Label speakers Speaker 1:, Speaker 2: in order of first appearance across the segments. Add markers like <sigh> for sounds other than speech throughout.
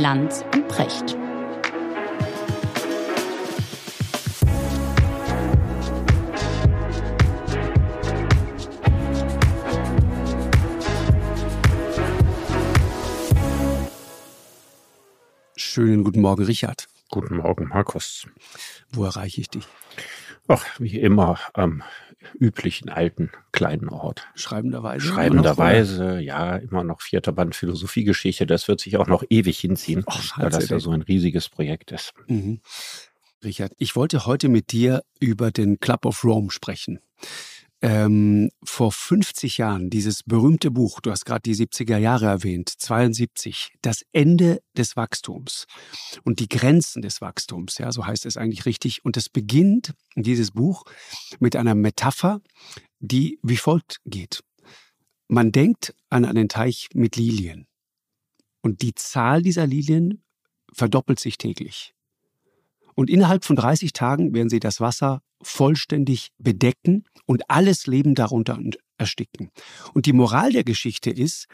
Speaker 1: Lanz und Precht.
Speaker 2: Schönen guten Morgen, Richard.
Speaker 3: Guten Morgen, Markus.
Speaker 2: Wo erreiche ich dich?
Speaker 3: Ach, wie immer am üblichen alten kleinen Ort.
Speaker 2: Schreibenderweise?
Speaker 3: Schreibenderweise, ja, immer noch vierter Band Philosophiegeschichte. Das wird sich auch noch ewig hinziehen,
Speaker 2: Ach,
Speaker 3: weil das ja so ein riesiges Projekt ist.
Speaker 2: Mhm. Richard, ich wollte heute mit dir über den Club of Rome sprechen. Ähm, vor 50 Jahren, dieses berühmte Buch, du hast gerade die 70er Jahre erwähnt, 72, das Ende des Wachstums und die Grenzen des Wachstums, ja, so heißt es eigentlich richtig. Und es beginnt, dieses Buch, mit einer Metapher, die wie folgt geht. Man denkt an einen Teich mit Lilien. Und die Zahl dieser Lilien verdoppelt sich täglich. Und innerhalb von 30 Tagen werden sie das Wasser vollständig bedecken und alles Leben darunter ersticken. Und die Moral der Geschichte ist,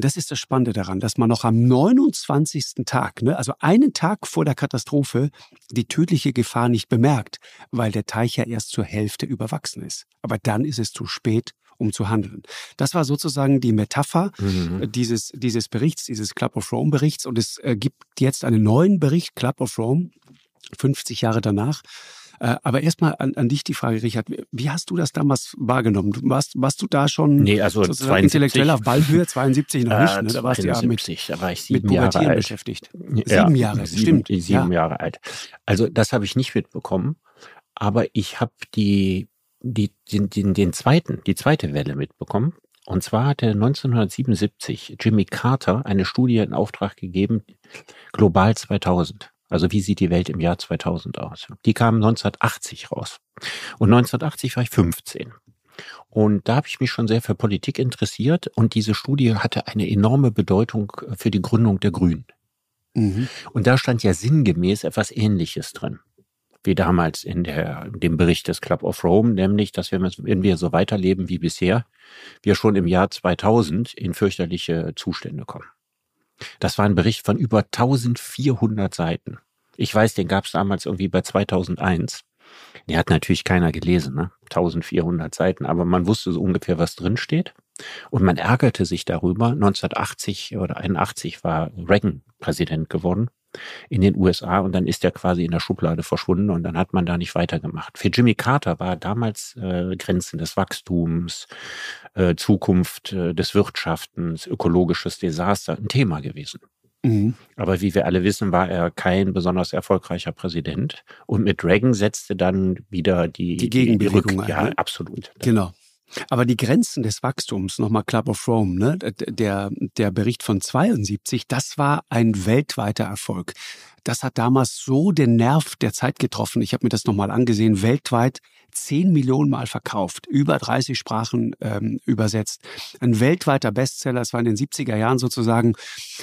Speaker 2: das ist das Spannende daran, dass man noch am 29. Tag, ne, also einen Tag vor der Katastrophe, die tödliche Gefahr nicht bemerkt, weil der Teich ja erst zur Hälfte überwachsen ist. Aber dann ist es zu spät, um zu handeln. Das war sozusagen die Metapher
Speaker 3: Mhm.
Speaker 2: dieses, dieses Berichts, dieses Club of Rome Berichts. Und es äh, gibt jetzt einen neuen Bericht, Club of Rome, 50 Jahre danach. Äh, aber erstmal an, an dich die Frage, Richard, wie- hast du das damals wahrgenommen? Du warst, warst du da schon
Speaker 3: Nee, also 72,
Speaker 2: intellektuell auf Ballhöhe? 72 noch <laughs> nicht, ne? Da warst du ja mit,
Speaker 3: 72, da war ich
Speaker 2: mit
Speaker 3: sieben Jahre
Speaker 2: Pubertieren
Speaker 3: alt.
Speaker 2: beschäftigt.
Speaker 3: Ja,
Speaker 2: Sieben Jahre,
Speaker 3: sieben,
Speaker 2: stimmt.
Speaker 3: Sieben
Speaker 2: Ja.
Speaker 3: Jahre alt. Also das habe ich nicht mitbekommen, aber ich habe die, die, den, den, den zweiten, die zweite Welle mitbekommen. Und zwar hatte 1977 Jimmy Carter eine Studie in Auftrag gegeben, Global 2000. Also wie sieht die Welt im Jahr 2000 aus? Die kam 1980 raus. Und 1980 war ich 15. Und da habe ich mich schon sehr für Politik interessiert und diese Studie hatte eine enorme Bedeutung für die Gründung der Grünen.
Speaker 2: Mhm.
Speaker 3: Und da stand ja sinngemäß etwas Ähnliches drin. Wie damals in der, in dem Bericht des Club of Rome, nämlich, dass wir, wenn wir so weiterleben wie bisher, wir schon im Jahr 2000 in fürchterliche Zustände kommen. Das war ein Bericht von über 1400 Seiten. Ich weiß, den gab es damals irgendwie bei 2001. Den hat natürlich keiner gelesen, ne? 1400 Seiten, aber man wusste so ungefähr, was drin steht. Und man ärgerte sich darüber. 1980 oder 81 war Reagan Präsident geworden in den USA und dann ist er quasi in der Schublade verschwunden und dann hat man da nicht weitergemacht. Für Jimmy Carter war damals äh, Grenzen des Wachstums, äh, Zukunft äh, des Wirtschaftens, ökologisches Desaster ein Thema gewesen.
Speaker 2: Mhm.
Speaker 3: Aber wie wir alle wissen, war er kein besonders erfolgreicher Präsident. Und mit Reagan setzte dann wieder die,
Speaker 2: Die Gegenbewegung
Speaker 3: Rück-
Speaker 2: ein,
Speaker 3: Ja,
Speaker 2: ne?
Speaker 3: absolut.
Speaker 2: Genau. Aber die Grenzen des Wachstums, nochmal Club of Rome, ne? der, der Bericht von 72, das war ein weltweiter Erfolg. Das hat damals so den Nerv der Zeit getroffen. Ich habe mir das nochmal angesehen, weltweit 10 Millionen Mal verkauft, über 30 Sprachen ähm, übersetzt. Ein weltweiter Bestseller, es war in den 70er Jahren sozusagen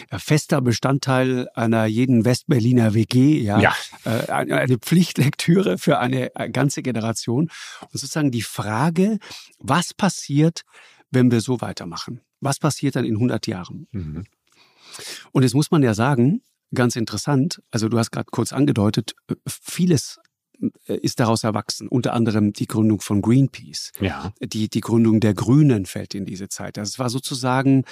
Speaker 2: äh, fester Bestandteil einer jeden Westberliner WG, ja,
Speaker 3: Ja.
Speaker 2: äh, eine Pflichtlektüre für eine äh, ganze Generation. Und sozusagen die Frage, was passiert, wenn wir so weitermachen? Was passiert dann in 100 Jahren?
Speaker 3: Mhm.
Speaker 2: Und jetzt muss man ja sagen, ganz interessant, also du hast gerade kurz angedeutet, äh, vieles äh, ist daraus erwachsen, unter anderem die Gründung von Greenpeace.
Speaker 3: Ja.
Speaker 2: Die, die Gründung der Grünen fällt in diese Zeit. Das war sozusagen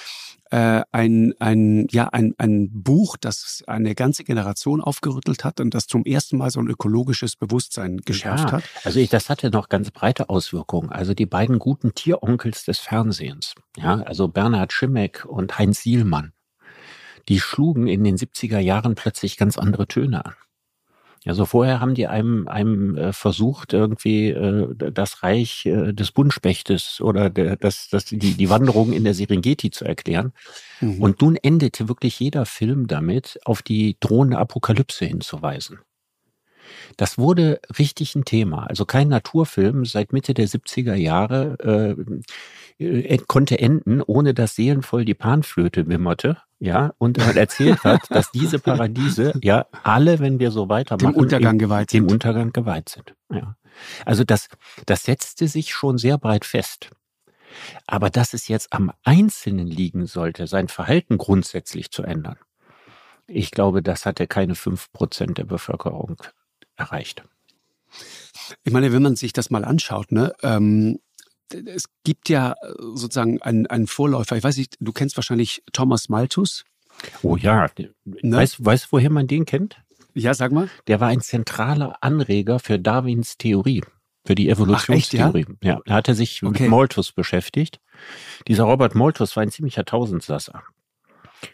Speaker 2: äh, ein, ein, ja, ein, ein Buch, das eine ganze Generation aufgerüttelt hat und das zum ersten Mal so ein ökologisches Bewusstsein geschärft
Speaker 3: ja.
Speaker 2: hat.
Speaker 3: Also ich, das hatte noch ganz breite Auswirkungen. Also die beiden guten Tieronkels des Fernsehens, ja, also Bernhard Schimek und Heinz Sielmann, die schlugen in den 70er Jahren plötzlich ganz andere Töne an. Also vorher haben die einem, einem äh, versucht, irgendwie äh, das Reich äh, des Buntspechtes oder der, das, das, die, die Wanderung in der Serengeti zu erklären.
Speaker 2: Mhm.
Speaker 3: Und nun endete wirklich jeder Film damit, auf die drohende Apokalypse hinzuweisen. Das wurde richtig ein Thema. Also kein Naturfilm seit Mitte der 70er Jahre äh, äh, konnte enden, ohne dass seelenvoll die Panflöte wimmerte. Ja, und man erzählt hat, dass diese Paradiese ja alle, wenn wir so weitermachen,
Speaker 2: dem Untergang
Speaker 3: im-
Speaker 2: geweiht
Speaker 3: dem
Speaker 2: sind.
Speaker 3: Untergang geweiht sind. Ja. Also das, das setzte sich schon sehr breit fest. Aber dass es jetzt am Einzelnen liegen sollte, sein Verhalten grundsätzlich zu ändern, Ich glaube, das hatte keine fünf Prozent der Bevölkerung erreicht.
Speaker 2: Ich meine, wenn man sich das mal anschaut, ne, ähm, es gibt ja sozusagen einen, einen Vorläufer. Ich weiß nicht, du kennst wahrscheinlich Thomas Malthus.
Speaker 3: Oh ja. Ne? Weißt, weißt du, woher man den kennt?
Speaker 2: Ja, sag mal.
Speaker 3: Der war ein zentraler Anreger für Darwins Theorie, für die Evolutionstheorie. Ach, echt, ja? ja, er hatte sich okay. mit Malthus beschäftigt. Dieser Robert Malthus war ein ziemlicher Tausendsasser.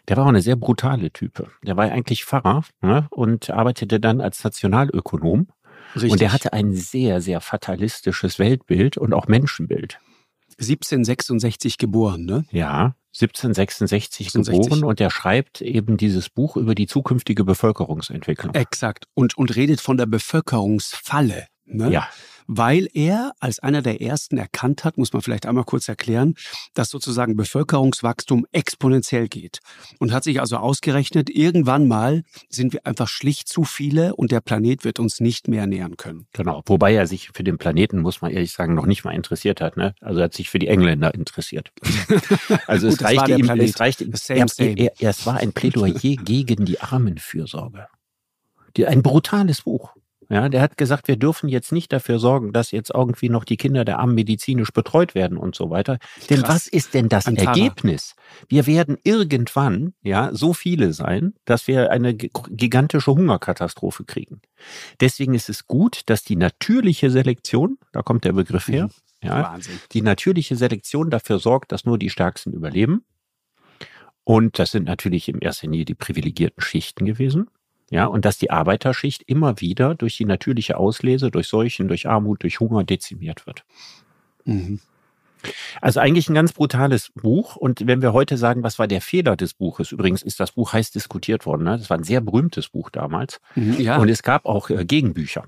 Speaker 3: Der war auch eine sehr brutale Type. Der war eigentlich Pfarrer ne, und arbeitete dann als Nationalökonom. Richtig. Und er hatte ein sehr, sehr fatalistisches Weltbild und auch Menschenbild.
Speaker 2: 1766 geboren, ne?
Speaker 3: Ja, 1766 66. geboren und er schreibt eben dieses Buch über die zukünftige Bevölkerungsentwicklung.
Speaker 2: Exakt. Und, und redet von der Bevölkerungsfalle. Ne?
Speaker 3: Ja
Speaker 2: weil er als einer der ersten erkannt hat, muss man vielleicht einmal kurz erklären, dass sozusagen Bevölkerungswachstum exponentiell geht. Und hat sich also ausgerechnet, irgendwann mal sind wir einfach schlicht zu viele und der Planet wird uns nicht mehr nähern können.
Speaker 3: Genau, wobei er sich für den Planeten, muss man ehrlich sagen, noch nicht mal interessiert hat. Ne? Also er hat sich für die Engländer interessiert. <laughs> also Gut, es reichte ihm, es reichte ihm, same, same. Er, er, es war ein Plädoyer gegen die Armenfürsorge. Die, ein brutales Buch. Ja, der hat gesagt, wir dürfen jetzt nicht dafür sorgen, dass jetzt irgendwie noch die Kinder der Armen medizinisch betreut werden und so weiter. Denn Krass. was ist denn das Antara. Ergebnis? Wir werden irgendwann, ja, so viele sein, dass wir eine gigantische Hungerkatastrophe kriegen. Deswegen ist es gut, dass die natürliche Selektion, da kommt der Begriff her, mhm. ja, Wahnsinn. die natürliche Selektion dafür sorgt, dass nur die Stärksten überleben. Und das sind natürlich im ersten Linie die privilegierten Schichten gewesen. Ja, und dass die Arbeiterschicht immer wieder durch die natürliche Auslese, durch Seuchen, durch Armut, durch Hunger dezimiert wird. Mhm. Also eigentlich ein ganz brutales Buch. Und wenn wir heute sagen, was war der Fehler des Buches? Übrigens ist das Buch heiß diskutiert worden. Ne? Das war ein sehr berühmtes Buch damals. Mhm, ja. Und es gab auch äh, Gegenbücher.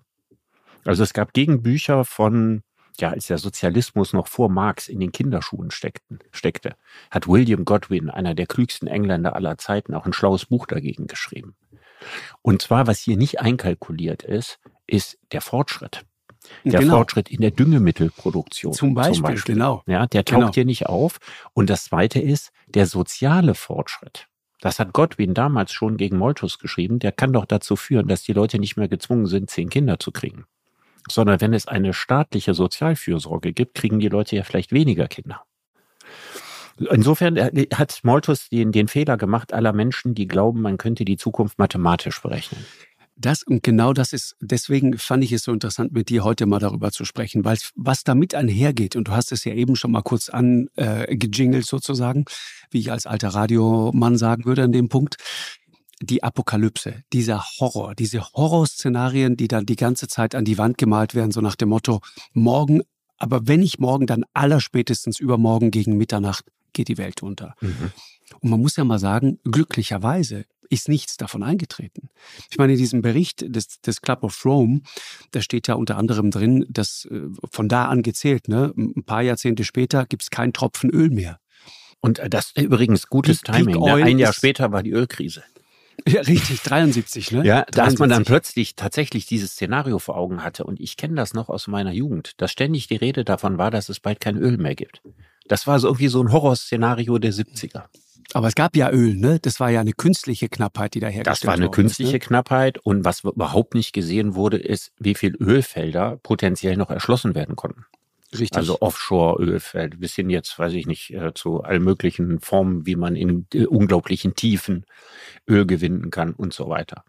Speaker 3: Also es gab Gegenbücher von, ja, als der Sozialismus noch vor Marx in den Kinderschuhen steckten, steckte, hat William Godwin, einer der klügsten Engländer aller Zeiten, auch ein schlaues Buch dagegen geschrieben. Und zwar, was hier nicht einkalkuliert ist, ist der Fortschritt. Der genau. Fortschritt in der Düngemittelproduktion.
Speaker 2: Zum Beispiel, zum Beispiel. genau.
Speaker 3: Ja, der taucht genau. hier nicht auf. Und das zweite ist der soziale Fortschritt. Das hat Godwin damals schon gegen Moltus geschrieben. Der kann doch dazu führen, dass die Leute nicht mehr gezwungen sind, zehn Kinder zu kriegen. Sondern wenn es eine staatliche Sozialfürsorge gibt, kriegen die Leute ja vielleicht weniger Kinder. Insofern äh, hat Malthus den, den Fehler gemacht aller Menschen, die glauben, man könnte die Zukunft mathematisch berechnen.
Speaker 2: Das und genau das ist, deswegen fand ich es so interessant, mit dir heute mal darüber zu sprechen, weil was damit einhergeht, und du hast es ja eben schon mal kurz angejingelt äh, sozusagen, wie ich als alter Radiomann sagen würde an dem Punkt, die Apokalypse, dieser Horror, diese Horrorszenarien, die dann die ganze Zeit an die Wand gemalt werden, so nach dem Motto, morgen, aber wenn nicht morgen, dann allerspätestens übermorgen gegen Mitternacht geht die Welt unter. Mhm. Und man muss ja mal sagen, glücklicherweise ist nichts davon eingetreten. Ich meine, in diesem Bericht des, des Club of Rome, da steht ja unter anderem drin, dass äh, von da an gezählt, ne, ein paar Jahrzehnte später gibt es keinen Tropfen Öl mehr.
Speaker 3: Und das übrigens gutes Peak, Timing. Ne? Ein Jahr später war die Ölkrise.
Speaker 2: Ja, richtig, 73, ne?
Speaker 3: Ja, dass man dann plötzlich tatsächlich dieses Szenario vor Augen hatte. Und ich kenne das noch aus meiner Jugend, dass ständig die Rede davon war, dass es bald kein Öl mehr gibt. Das war so irgendwie so ein Horrorszenario der 70er.
Speaker 2: Aber es gab ja Öl, ne? Das war ja eine künstliche Knappheit, die da hergestellt
Speaker 3: Das war eine künstliche ist, ne? Knappheit und was überhaupt nicht gesehen wurde, ist, wie viel Ölfelder potenziell noch erschlossen werden konnten. Richtig. Also Offshore-Ölfeld, bis hin jetzt, weiß ich nicht, äh, zu allen möglichen Formen, wie man in äh, unglaublichen Tiefen Öl gewinnen kann und so weiter.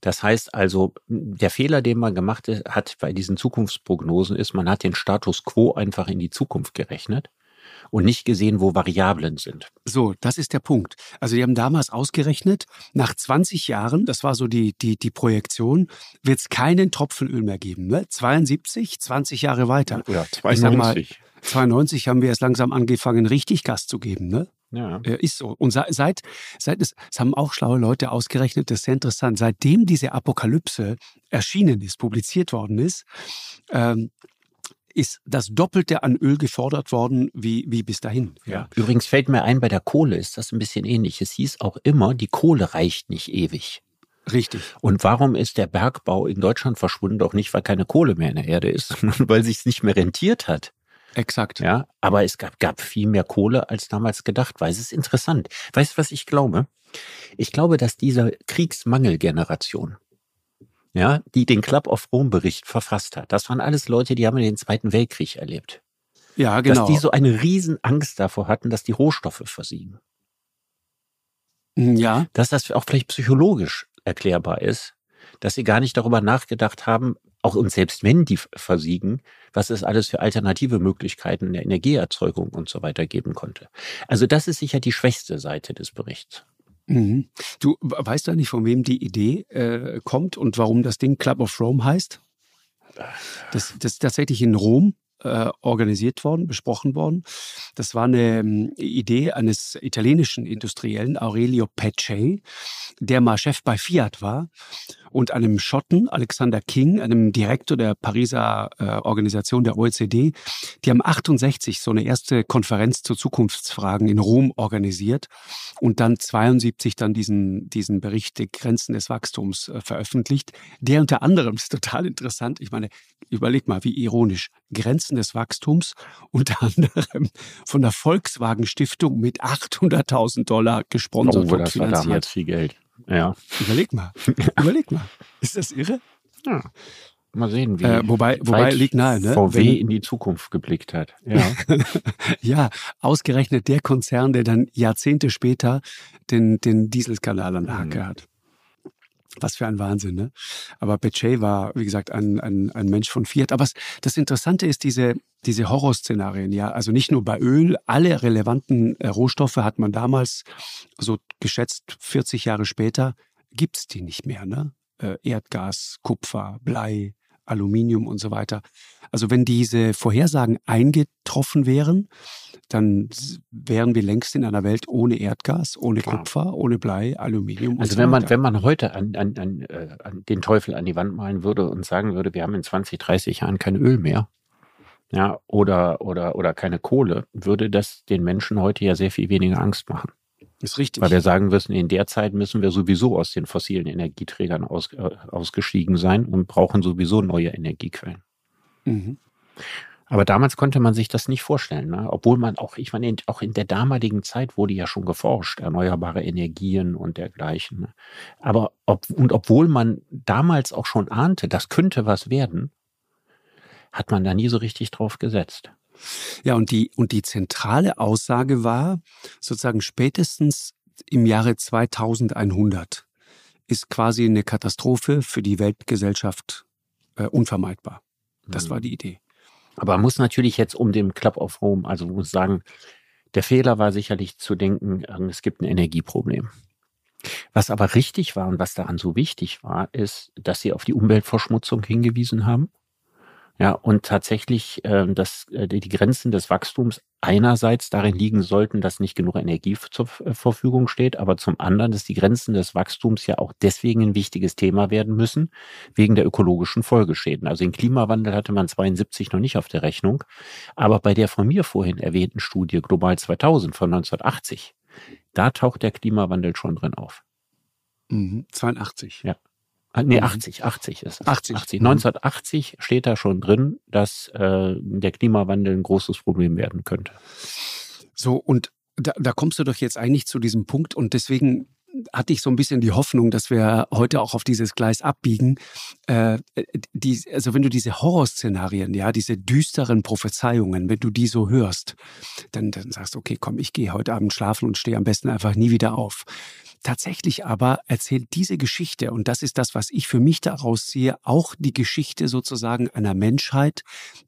Speaker 3: Das heißt also, der Fehler, den man gemacht hat bei diesen Zukunftsprognosen ist, man hat den Status quo einfach in die Zukunft gerechnet und nicht gesehen, wo Variablen sind.
Speaker 2: So, das ist der Punkt. Also die haben damals ausgerechnet, nach 20 Jahren, das war so die, die, die Projektion, wird es keinen Tropfen Öl mehr geben. Ne? 72, 20 Jahre weiter.
Speaker 3: Oder 92.
Speaker 2: 92 haben wir erst langsam angefangen, richtig Gas zu geben. Ne? Ja. Ist so. Und seit, seit, seit es, es haben auch schlaue Leute ausgerechnet, das ist sehr interessant, seitdem diese Apokalypse erschienen ist, publiziert worden ist, ähm, ist das Doppelte an Öl gefordert worden wie, wie bis dahin.
Speaker 3: Ja. Übrigens fällt mir ein, bei der Kohle ist das ein bisschen ähnlich. Es hieß auch immer, die Kohle reicht nicht ewig.
Speaker 2: Richtig.
Speaker 3: Und warum ist der Bergbau in Deutschland verschwunden? Doch nicht, weil keine Kohle mehr in der Erde ist, <laughs> sondern weil sich es nicht mehr rentiert hat.
Speaker 2: Exakt.
Speaker 3: Ja, aber es gab, gab viel mehr Kohle als damals gedacht. Weil es ist interessant. Weißt du, was ich glaube? Ich glaube, dass diese Kriegsmangelgeneration, ja, die den Club of Rome Bericht verfasst hat, das waren alles Leute, die haben den Zweiten Weltkrieg erlebt.
Speaker 2: Ja, genau.
Speaker 3: Dass die so eine riesen Angst davor hatten, dass die Rohstoffe versiegen.
Speaker 2: Hm, Ja,
Speaker 3: Dass das auch vielleicht psychologisch erklärbar ist, dass sie gar nicht darüber nachgedacht haben, auch und selbst wenn die versiegen, was es alles für alternative Möglichkeiten der Energieerzeugung und so weiter geben konnte. Also das ist sicher die schwächste Seite des Berichts.
Speaker 2: Mhm. Du weißt du nicht, von wem die Idee äh, kommt und warum das Ding Club of Rome heißt? Das, das ist tatsächlich in Rom äh, organisiert worden, besprochen worden. Das war eine ähm, Idee eines italienischen Industriellen, Aurelio Pecce, der mal Chef bei Fiat war und einem Schotten, Alexander King, einem Direktor der Pariser äh, Organisation der OECD, die haben 68 so eine erste Konferenz zu Zukunftsfragen in Rom organisiert und dann 72 dann diesen, diesen Bericht die Grenzen des Wachstums äh, veröffentlicht, der unter anderem, ist total interessant, ich meine, überleg mal, wie ironisch, Grenzen des Wachstums unter anderem von der Volkswagen Stiftung mit 800.000 Dollar gesponsert
Speaker 3: Oh,
Speaker 2: und
Speaker 3: das war
Speaker 2: finanziert.
Speaker 3: damals viel Geld. Ja.
Speaker 2: Überleg mal, <laughs> überleg mal. Ist das irre?
Speaker 3: ja. Mal sehen, wie
Speaker 2: Äh, wobei, wobei liegt nahe, ne?
Speaker 3: VW
Speaker 2: Wenn-
Speaker 3: in die Zukunft geblickt hat. Ja. <laughs>
Speaker 2: ja, ausgerechnet der Konzern, der dann Jahrzehnte später den, den Dieselskandal an der Hacke
Speaker 3: Mhm.
Speaker 2: hat. Was für ein Wahnsinn, ne? Aber Becce war, wie gesagt, ein, ein, ein Mensch von Fiat. Aber das Interessante ist diese, diese Horrorszenarien, ja. Also nicht nur bei Öl, alle relevanten äh, Rohstoffe hat man damals, so geschätzt 40 Jahre später, gibt's die nicht mehr, ne? Äh, Erdgas, Kupfer, Blei, Aluminium und so weiter. Also wenn diese Vorhersagen eingetroffen wären, dann wären wir längst in einer Welt ohne Erdgas, ohne
Speaker 3: Klar.
Speaker 2: Kupfer, ohne Blei, Aluminium und
Speaker 3: Also
Speaker 2: so
Speaker 3: wenn man,
Speaker 2: weiter.
Speaker 3: wenn man heute an, an, an, äh, an den Teufel an die Wand malen würde und sagen würde, wir haben in 20, 30 Jahren kein Öl mehr, ja, oder, oder, oder keine Kohle, würde das den Menschen heute ja sehr viel weniger Angst machen.
Speaker 2: Ist richtig.
Speaker 3: Weil wir sagen müssen, in der Zeit müssen wir sowieso aus den fossilen Energieträgern aus, äh, ausgestiegen sein und brauchen sowieso neue Energiequellen.
Speaker 2: mhm.
Speaker 3: Aber damals konnte man sich das nicht vorstellen, ne? obwohl man auch, ich meine, in- auch in der damaligen Zeit wurde ja schon geforscht, erneuerbare Energien und dergleichen. Ne? Aber ob, und obwohl man damals auch schon ahnte, das könnte was werden, hat man da nie so richtig drauf gesetzt.
Speaker 2: Ja, und die, und die zentrale Aussage war, sozusagen spätestens im Jahre 2100 ist quasi eine Katastrophe für die Weltgesellschaft äh, unvermeidbar. Das
Speaker 3: Mhm.
Speaker 2: war die Idee.
Speaker 3: Aber man muss natürlich jetzt um den Club of Rome, also man muss sagen, der Fehler war sicherlich zu denken, äh, es gibt ein Energieproblem. Was aber richtig war und was daran so wichtig war, ist, dass sie auf die Umweltverschmutzung hingewiesen haben. Ja, und tatsächlich, äh, dass äh, die Grenzen des Wachstums einerseits darin liegen sollten, dass nicht genug Energie zur F- Verfügung steht, aber zum anderen, dass die Grenzen des Wachstums ja auch deswegen ein wichtiges Thema werden müssen, wegen der ökologischen Folgeschäden. Also den Klimawandel hatte man 72 noch nicht auf der Rechnung, aber bei der von mir vorhin erwähnten Studie Global 2000 von 1980, da taucht der Klimawandel schon drin auf.
Speaker 2: Mhm. 82.
Speaker 3: Ja. Nee,
Speaker 2: Mhm.
Speaker 3: 80, 80 ist es.
Speaker 2: 80.
Speaker 3: 80.
Speaker 2: Mhm.
Speaker 3: 1980 steht da schon drin, dass äh, der Klimawandel ein großes Problem werden könnte.
Speaker 2: So, und da, da kommst du doch jetzt eigentlich zu diesem Punkt und deswegen hatte ich so ein bisschen die Hoffnung, dass wir heute auch auf dieses Gleis abbiegen. Äh, die, also wenn du diese Horrorszenarien, ja, diese düsteren Prophezeiungen, wenn du die so hörst, dann, dann sagst du, okay, komm, ich gehe heute Abend schlafen und stehe am besten einfach nie wieder auf. Tatsächlich aber erzählt diese Geschichte, und das ist das, was ich für mich daraus ziehe, auch die Geschichte sozusagen einer Menschheit,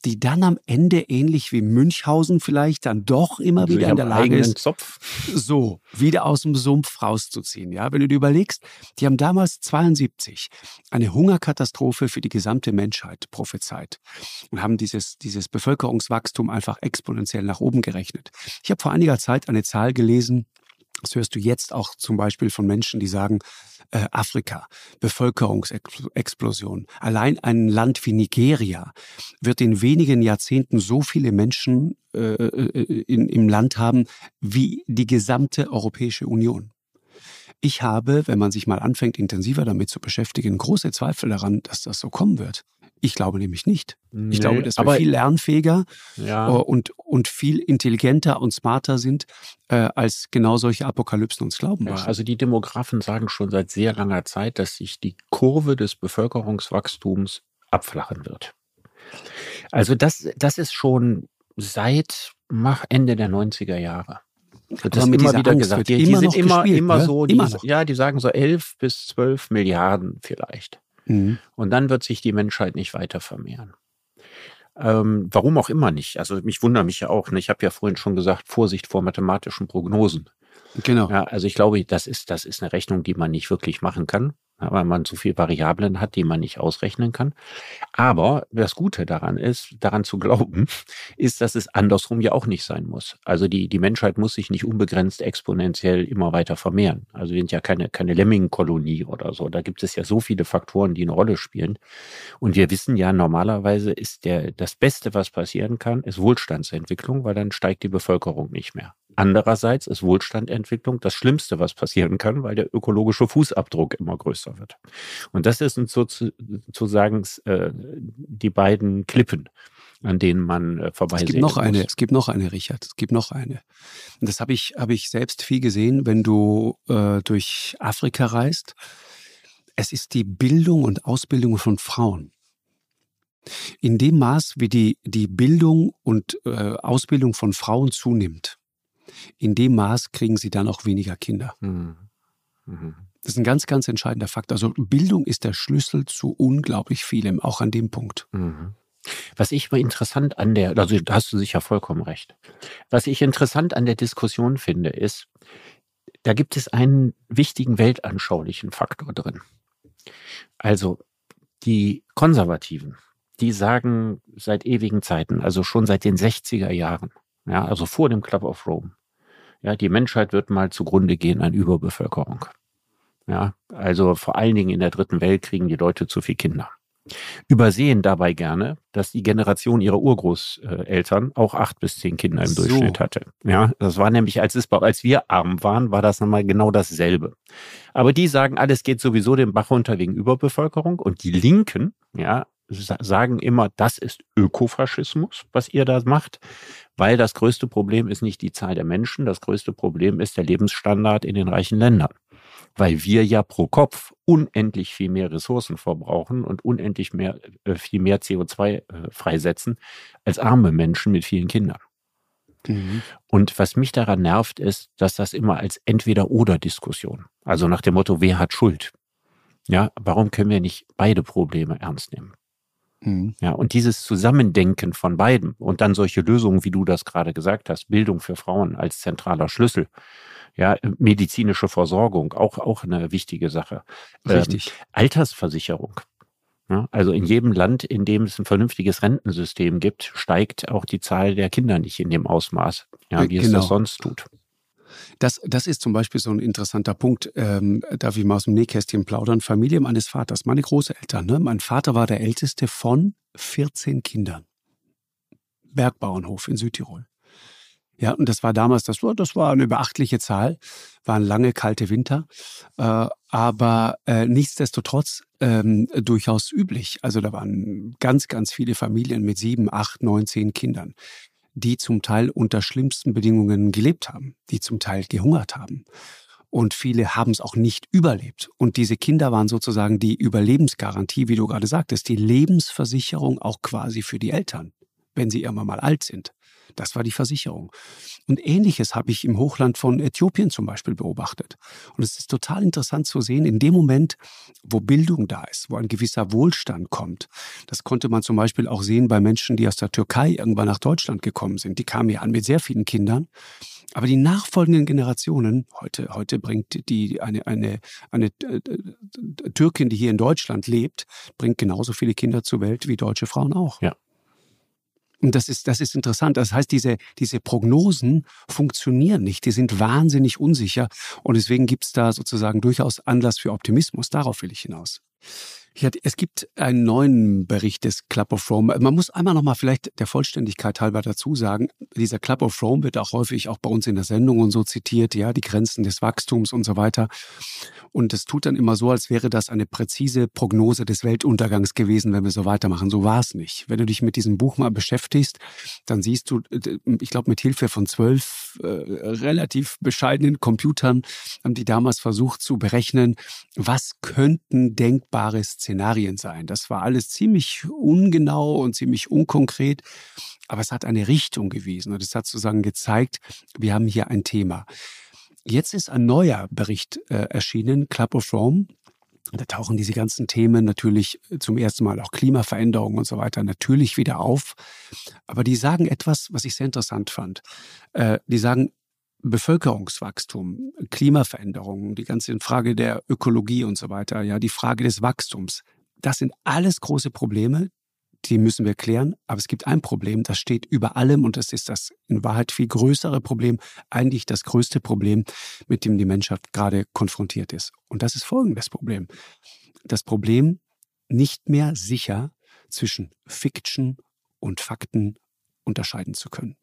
Speaker 2: die dann am Ende ähnlich wie Münchhausen vielleicht dann doch immer wieder in der Lage ist,
Speaker 3: Zopf.
Speaker 2: so wieder aus dem Sumpf rauszuziehen. Ja, wenn du dir überlegst, die haben damals 72 eine Hungerkatastrophe für die gesamte Menschheit prophezeit und haben dieses, dieses Bevölkerungswachstum einfach exponentiell nach oben gerechnet. Ich habe vor einiger Zeit eine Zahl gelesen, das hörst du jetzt auch zum Beispiel von Menschen, die sagen, äh, Afrika, Bevölkerungsexplosion. Allein ein Land wie Nigeria wird in wenigen Jahrzehnten so viele Menschen äh, äh, in, im Land haben wie die gesamte Europäische Union. Ich habe, wenn man sich mal anfängt, intensiver damit zu beschäftigen, große Zweifel daran, dass das so kommen wird. Ich glaube nämlich nicht. Nee, ich glaube, dass wir viel lernfähiger ja. Äh, und, und viel intelligenter und smarter sind, äh, als genau solche Apokalypsen uns glauben
Speaker 3: ja, Also die Demografen sagen schon seit sehr langer Zeit, dass sich die Kurve des Bevölkerungswachstums abflachen wird. Also das, das ist schon seit Ende der 90er Jahre.
Speaker 2: Wird das immer wieder Angst gesagt. Die, die sind immer, gespielt,
Speaker 3: immer ne? so, die, immer ja, die sagen so 11 bis 12 Milliarden vielleicht. Mhm. Und dann wird sich die Menschheit nicht weiter vermehren. Ähm, warum auch immer nicht. Also mich wundert mich ja auch. Ne? Ich habe ja vorhin schon gesagt, Vorsicht vor mathematischen Prognosen.
Speaker 2: Genau.
Speaker 3: Ja, also ich glaube, das ist, das ist eine Rechnung, die man nicht wirklich machen kann weil man zu viele Variablen hat, die man nicht ausrechnen kann. Aber das Gute daran ist, daran zu glauben, <laughs> ist, dass es andersrum ja auch nicht sein muss. Also die, die Menschheit muss sich nicht unbegrenzt exponentiell immer weiter vermehren. Also wir sind ja keine, keine Lemmingenkolonie oder so. Da gibt es ja so viele Faktoren, die eine Rolle spielen. Und wir wissen ja, normalerweise ist der, das Beste, was passieren kann, ist Wohlstandsentwicklung, weil dann steigt die Bevölkerung nicht mehr. Andererseits ist Wohlstandentwicklung das Schlimmste, was passieren kann, weil der ökologische Fußabdruck immer größer wird. Und das ist sozusagen äh, die beiden Klippen, an denen man äh,
Speaker 2: vorbei Es gibt noch muss. eine, es gibt noch eine, Richard, es gibt noch eine. Und das habe ich, habe ich selbst viel gesehen, wenn du äh, durch Afrika reist. Es ist die Bildung und Ausbildung von Frauen. In dem Maß, wie die, die Bildung und äh, Ausbildung von Frauen zunimmt, in dem Maß kriegen sie dann auch weniger Kinder. Mhm. Mhm. Das ist ein ganz, ganz entscheidender Fakt. Also Bildung ist der Schlüssel zu unglaublich vielem, auch an dem Punkt. Mhm.
Speaker 3: Was ich mal interessant an der, also da hast du sicher vollkommen recht. Was ich interessant an der Diskussion finde, ist, da gibt es einen wichtigen weltanschaulichen Faktor drin. Also die Konservativen, die sagen seit ewigen Zeiten, also schon seit den 60er Jahren, ja, also vor dem Club of Rome, ja, die Menschheit wird mal zugrunde gehen an Überbevölkerung. Ja, also vor allen Dingen in der dritten Welt kriegen die Leute zu viel Kinder. Übersehen dabei gerne, dass die Generation ihrer Urgroßeltern auch acht bis zehn Kinder im so. Durchschnitt hatte. Ja, das war nämlich, als es, als wir arm waren, war das nochmal genau dasselbe. Aber die sagen, alles geht sowieso den Bach runter wegen Überbevölkerung und die Linken, ja, sagen immer, das ist Ökofaschismus, was ihr da macht, weil das größte Problem ist nicht die Zahl der Menschen, das größte Problem ist der Lebensstandard in den reichen Ländern. Weil wir ja pro Kopf unendlich viel mehr Ressourcen verbrauchen und unendlich mehr, äh, viel mehr CO2 äh, freisetzen als arme Menschen mit vielen Kindern. Mhm. Und was mich daran nervt, ist, dass das immer als Entweder-Oder-Diskussion, also nach dem Motto, wer hat Schuld? Ja, warum können wir nicht beide Probleme ernst nehmen? Mhm. Ja, und dieses Zusammendenken von beiden und dann solche Lösungen, wie du das gerade gesagt hast, Bildung für Frauen als zentraler Schlüssel. Ja, medizinische Versorgung, auch, auch eine wichtige Sache.
Speaker 2: Richtig. Ähm,
Speaker 3: Altersversicherung. Ja, also in jedem Land, in dem es ein vernünftiges Rentensystem gibt, steigt auch die Zahl der Kinder nicht in dem Ausmaß, ja, wie genau. es das sonst tut.
Speaker 2: Das, das ist zum Beispiel so ein interessanter Punkt. Ähm, darf ich mal aus dem Nähkästchen plaudern? Familie meines Vaters, meine Großeltern. Ne? Mein Vater war der älteste von 14 Kindern. Bergbauernhof in Südtirol. Ja, und das war damals, das war, das war eine beachtliche Zahl, waren lange kalte Winter, äh, aber äh, nichtsdestotrotz ähm, durchaus üblich. Also da waren ganz, ganz viele Familien mit sieben, acht, neun, zehn Kindern die zum Teil unter schlimmsten Bedingungen gelebt haben, die zum Teil gehungert haben. Und viele haben es auch nicht überlebt. Und diese Kinder waren sozusagen die Überlebensgarantie, wie du gerade sagtest, die Lebensversicherung auch quasi für die Eltern, wenn sie irgendwann mal alt sind. Das war die Versicherung. Und ähnliches habe ich im Hochland von Äthiopien zum Beispiel beobachtet. Und es ist total interessant zu sehen, in dem Moment, wo Bildung da ist, wo ein gewisser Wohlstand kommt. Das konnte man zum Beispiel auch sehen bei Menschen, die aus der Türkei irgendwann nach Deutschland gekommen sind. Die kamen ja an mit sehr vielen Kindern. Aber die nachfolgenden Generationen, heute, heute bringt die eine, eine, eine äh, Türkin, die hier in Deutschland lebt, bringt genauso viele Kinder zur Welt wie deutsche Frauen auch.
Speaker 3: Ja.
Speaker 2: Und das ist, das ist interessant. Das heißt, diese, diese Prognosen funktionieren nicht. Die sind wahnsinnig unsicher. Und deswegen gibt es da sozusagen durchaus Anlass für Optimismus. Darauf will ich hinaus. Ja, es gibt einen neuen Bericht des Club of Rome. Man muss einmal nochmal vielleicht der Vollständigkeit halber dazu sagen, dieser Club of Rome wird auch häufig auch bei uns in der Sendung und so zitiert, ja, die Grenzen des Wachstums und so weiter. Und es tut dann immer so, als wäre das eine präzise Prognose des Weltuntergangs gewesen, wenn wir so weitermachen. So war es nicht. Wenn du dich mit diesem Buch mal beschäftigst, dann siehst du, ich glaube, mit Hilfe von zwölf äh, relativ bescheidenen Computern haben die damals versucht zu berechnen, was könnten denkbare sein. Das war alles ziemlich ungenau und ziemlich unkonkret, aber es hat eine Richtung gewiesen und es hat sozusagen gezeigt, wir haben hier ein Thema. Jetzt ist ein neuer Bericht äh, erschienen, Club of Rome. Da tauchen diese ganzen Themen natürlich zum ersten Mal auch Klimaveränderungen und so weiter natürlich wieder auf. Aber die sagen etwas, was ich sehr interessant fand. Äh, die sagen, Bevölkerungswachstum, Klimaveränderungen, die ganze Frage der Ökologie und so weiter, ja, die Frage des Wachstums. Das sind alles große Probleme, die müssen wir klären. Aber es gibt ein Problem, das steht über allem und das ist das in Wahrheit viel größere Problem, eigentlich das größte Problem, mit dem die Menschheit gerade konfrontiert ist. Und das ist folgendes Problem. Das Problem, nicht mehr sicher zwischen Fiction und Fakten unterscheiden zu können.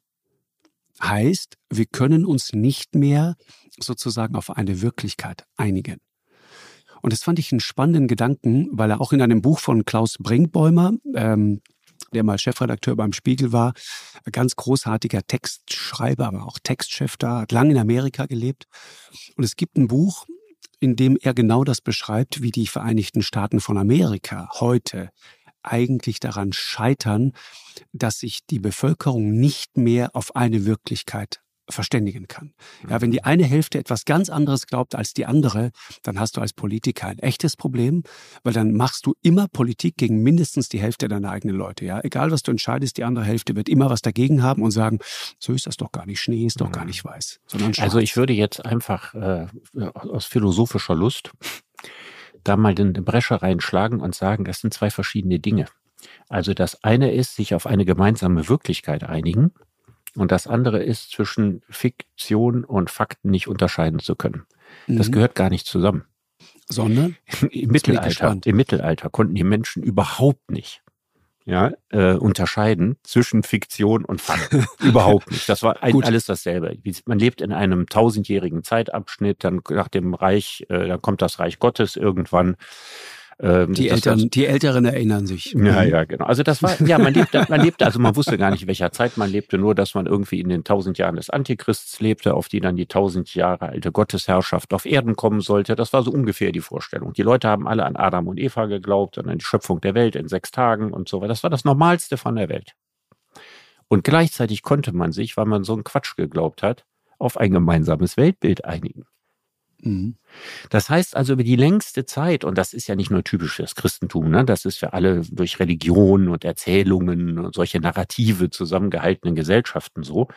Speaker 2: Heißt, wir können uns nicht mehr sozusagen auf eine Wirklichkeit einigen. Und das fand ich einen spannenden Gedanken, weil er auch in einem Buch von Klaus Brinkbäumer, ähm, der mal Chefredakteur beim Spiegel war, ganz großartiger Textschreiber, aber auch Textchef da, hat lange in Amerika gelebt. Und es gibt ein Buch, in dem er genau das beschreibt, wie die Vereinigten Staaten von Amerika heute eigentlich daran scheitern, dass sich die Bevölkerung nicht mehr auf eine Wirklichkeit verständigen kann. Ja, wenn die eine Hälfte etwas ganz anderes glaubt als die andere, dann hast du als Politiker ein echtes Problem, weil dann machst du immer Politik gegen mindestens die Hälfte deiner eigenen Leute. Ja, egal was du entscheidest, die andere Hälfte wird immer was dagegen haben und sagen, so ist das doch gar nicht, Schnee ist doch gar mhm. nicht weiß.
Speaker 3: Also ich würde jetzt einfach äh, aus philosophischer Lust da mal den Bresche reinschlagen und sagen, das sind zwei verschiedene Dinge. Also das eine ist, sich auf eine gemeinsame Wirklichkeit einigen und das andere ist, zwischen Fiktion und Fakten nicht unterscheiden zu können. Mhm. Das gehört gar nicht zusammen.
Speaker 2: Sondern?
Speaker 3: Im Mittelalter, Im Mittelalter konnten die Menschen überhaupt nicht ja, äh, unterscheiden zwischen Fiktion und Fakt. <laughs> Überhaupt nicht. Das war ein, alles dasselbe. Man lebt in einem tausendjährigen Zeitabschnitt, dann nach dem Reich, äh, dann kommt das Reich Gottes irgendwann.
Speaker 2: Ähm, die, Eltern, das, die Älteren erinnern sich.
Speaker 3: Ja, mhm. ja, genau. Also das war, ja, man lebte, man lebte, also man wusste gar nicht, welcher Zeit man lebte, nur dass man irgendwie in den tausend Jahren des Antichrists lebte, auf die dann die tausend Jahre alte Gottesherrschaft auf Erden kommen sollte. Das war so ungefähr die Vorstellung. Die Leute haben alle an Adam und Eva geglaubt und an die Schöpfung der Welt in sechs Tagen und so weiter. Das war das Normalste von der Welt. Und gleichzeitig konnte man sich, weil man so einen Quatsch geglaubt hat, auf ein gemeinsames Weltbild einigen. Mhm. Das heißt also über die längste Zeit, und das ist ja nicht nur typisch für das Christentum, ne, das ist für alle durch Religionen und Erzählungen und solche Narrative zusammengehaltenen Gesellschaften so.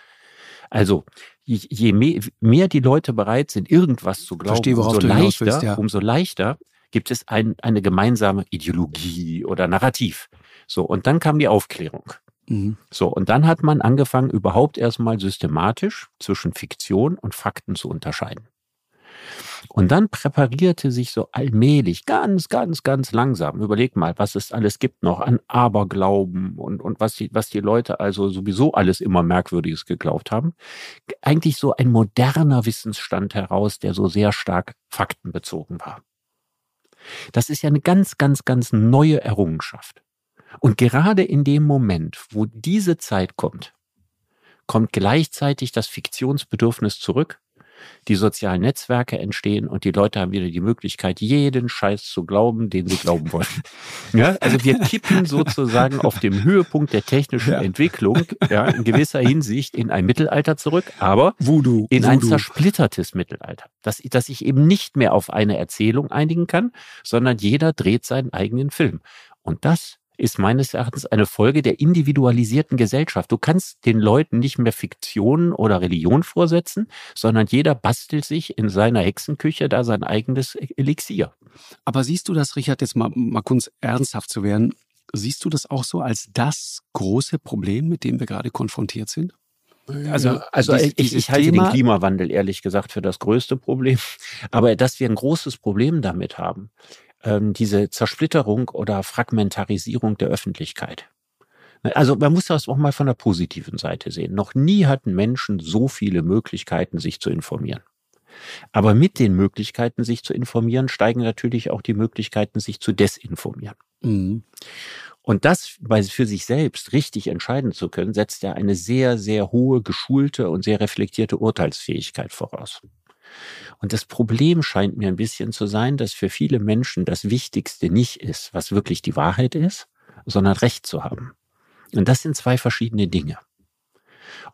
Speaker 3: Also je mehr, mehr die Leute bereit sind, irgendwas zu glauben, Verstehe, umso, leichter, willst, ja. umso leichter gibt es ein, eine gemeinsame Ideologie oder Narrativ. So, und dann kam die Aufklärung. Mhm. So, und dann hat man angefangen, überhaupt erstmal systematisch zwischen Fiktion und Fakten zu unterscheiden. Und dann präparierte sich so allmählich, ganz, ganz, ganz langsam. Überleg mal, was es alles gibt noch an Aberglauben und, und was, die, was die Leute also sowieso alles immer Merkwürdiges geglaubt haben. Eigentlich so ein moderner Wissensstand heraus, der so sehr stark faktenbezogen war. Das ist ja eine ganz, ganz, ganz neue Errungenschaft. Und gerade in dem Moment, wo diese Zeit kommt, kommt gleichzeitig das Fiktionsbedürfnis zurück die sozialen Netzwerke entstehen und die Leute haben wieder die Möglichkeit, jeden Scheiß zu glauben, den sie glauben wollen. <laughs> Ja, also wir kippen sozusagen auf dem Höhepunkt der technischen ja. Entwicklung, ja, in gewisser Hinsicht in ein Mittelalter zurück, aber Voodoo, in Voodoo. ein zersplittertes Mittelalter, dass, dass ich eben nicht mehr auf eine Erzählung einigen kann, sondern jeder dreht seinen eigenen Film. Und das ist meines Erachtens eine Folge der individualisierten Gesellschaft. Du kannst den Leuten nicht mehr Fiktion oder Religion vorsetzen, sondern jeder bastelt sich in seiner Hexenküche da sein eigenes Elixier.
Speaker 2: Aber siehst du das, Richard, jetzt mal, mal kurz ernsthaft zu werden, siehst du das auch so als das große Problem, mit dem wir gerade konfrontiert sind?
Speaker 3: Also, also dies, ich, ich halte Thema, den Klimawandel ehrlich gesagt für das größte Problem. Aber dass wir ein großes Problem damit haben, ähm, diese Zersplitterung oder Fragmentarisierung der Öffentlichkeit. Also man muss das auch mal von der positiven Seite sehen. Noch nie hatten Menschen so viele Möglichkeiten, sich zu informieren. Aber mit den Möglichkeiten, sich zu informieren, steigen natürlich auch die Möglichkeiten, sich zu desinformieren. Mhm. Und das für sich selbst richtig entscheiden zu können, setzt ja eine sehr, sehr hohe, geschulte und sehr reflektierte Urteilsfähigkeit voraus. Und das Problem scheint mir ein bisschen zu sein, dass für viele Menschen das Wichtigste nicht ist, was wirklich die Wahrheit ist, sondern Recht zu haben. Und das sind zwei verschiedene Dinge.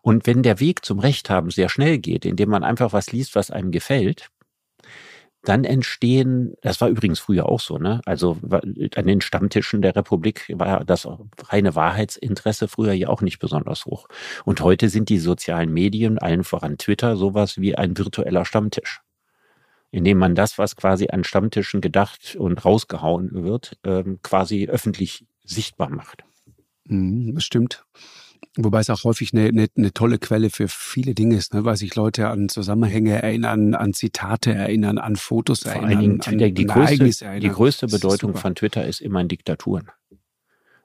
Speaker 3: Und wenn der Weg zum Recht haben sehr schnell geht, indem man einfach was liest, was einem gefällt, dann entstehen, das war übrigens früher auch so, ne? Also an den Stammtischen der Republik war das reine Wahrheitsinteresse früher ja auch nicht besonders hoch. Und heute sind die sozialen Medien, allen voran Twitter, sowas wie ein virtueller Stammtisch. Indem man das, was quasi an Stammtischen gedacht und rausgehauen wird, ähm, quasi öffentlich sichtbar macht.
Speaker 2: Mhm, das stimmt. Wobei es auch häufig eine, eine, eine tolle Quelle für viele Dinge ist, ne? weil sich Leute an Zusammenhänge erinnern, an Zitate erinnern, an Fotos
Speaker 3: Vor
Speaker 2: erinnern.
Speaker 3: allen Dingen,
Speaker 2: an,
Speaker 3: die, größte,
Speaker 2: erinnern.
Speaker 3: die größte Bedeutung von Twitter ist immer in Diktaturen.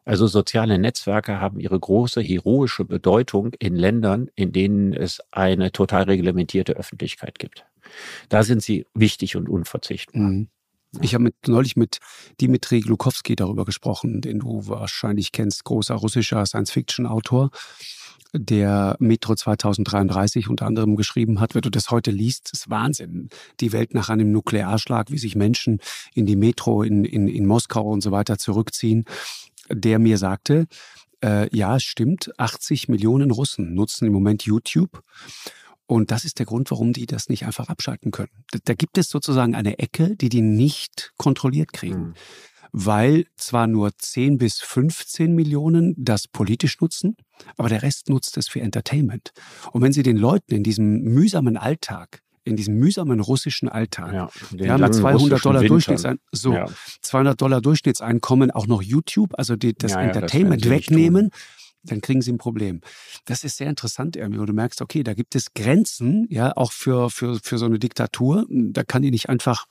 Speaker 3: Also soziale Netzwerke haben ihre große heroische Bedeutung in Ländern, in denen es eine total reglementierte Öffentlichkeit gibt. Da sind sie wichtig und unverzichtbar.
Speaker 2: Mhm. Ich habe mit, neulich mit Dimitri Glukowski darüber gesprochen, den du wahrscheinlich kennst, großer russischer Science-Fiction-Autor, der Metro 2033 unter anderem geschrieben hat. Wenn du das heute liest, ist Wahnsinn. Die Welt nach einem Nuklearschlag, wie sich Menschen in die Metro in, in, in Moskau und so weiter zurückziehen, der mir sagte, äh, ja, es stimmt, 80 Millionen Russen nutzen im Moment YouTube. Und das ist der Grund, warum die das nicht einfach abschalten können. Da, gibt es sozusagen eine Ecke, die die nicht kontrolliert kriegen.
Speaker 3: Mhm.
Speaker 2: Weil zwar nur 10 bis 15 Millionen das politisch nutzen, aber der Rest nutzt es für Entertainment. Und wenn sie den Leuten in diesem mühsamen Alltag, in diesem mühsamen russischen Alltag,
Speaker 3: Ja,
Speaker 2: wir haben mit 200 Dollar Durchschnittsein so,
Speaker 3: Ja.
Speaker 2: 200 Dollar Durchschnittseinkommen auch noch YouTube, also die, das
Speaker 3: Ja, ja, das
Speaker 2: Entertainment
Speaker 3: sie nicht
Speaker 2: wegnehmen, dann kriegen sie ein Problem. Das ist sehr interessant irgendwie, wo du merkst, okay, da gibt es Grenzen, ja, auch für, für, für so eine Diktatur. Da kann die nicht einfach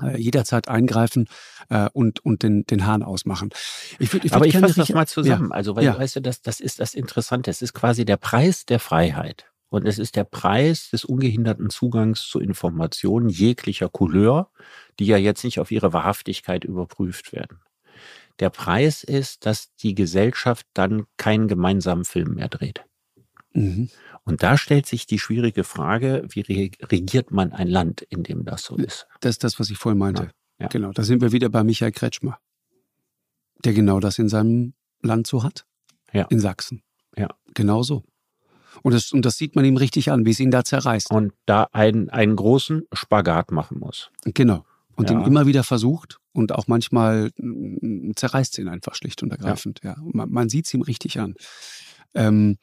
Speaker 2: äh, jederzeit eingreifen äh, und, und den, den Hahn ausmachen. Ich würd, ich
Speaker 3: Aber
Speaker 2: würd
Speaker 3: ich
Speaker 2: gerne
Speaker 3: fasse das mal zusammen.
Speaker 2: Ja.
Speaker 3: Also, weil
Speaker 2: Ja.
Speaker 3: weißt du, das, das ist das Interessante. Es ist quasi der Preis der Freiheit. Und es ist der Preis des ungehinderten Zugangs zu Informationen jeglicher Couleur, die ja jetzt nicht auf ihre Wahrhaftigkeit überprüft werden. Der Preis ist, dass die Gesellschaft dann keinen gemeinsamen Film mehr dreht.
Speaker 2: Mhm.
Speaker 3: Und da stellt sich die schwierige Frage, wie re- regiert man ein Land, in dem das so ist?
Speaker 2: Das ist das, was ich vorhin meinte.
Speaker 3: Ja.
Speaker 2: Genau, da sind wir wieder bei Michael Kretschmer, der genau das in seinem Land so hat.
Speaker 3: Ja.
Speaker 2: In Sachsen.
Speaker 3: Ja.
Speaker 2: Genau so. Und das, und das sieht man ihm richtig an, wie es ihn da zerreißt.
Speaker 3: Und da einen, einen großen Spagat machen muss.
Speaker 2: Genau. Und
Speaker 3: Ja.
Speaker 2: ihn immer wieder versucht und auch manchmal mm, zerreißt ihn einfach schlicht und ergreifend. Ja. Und Man, man sieht es ihm richtig an. Ähm,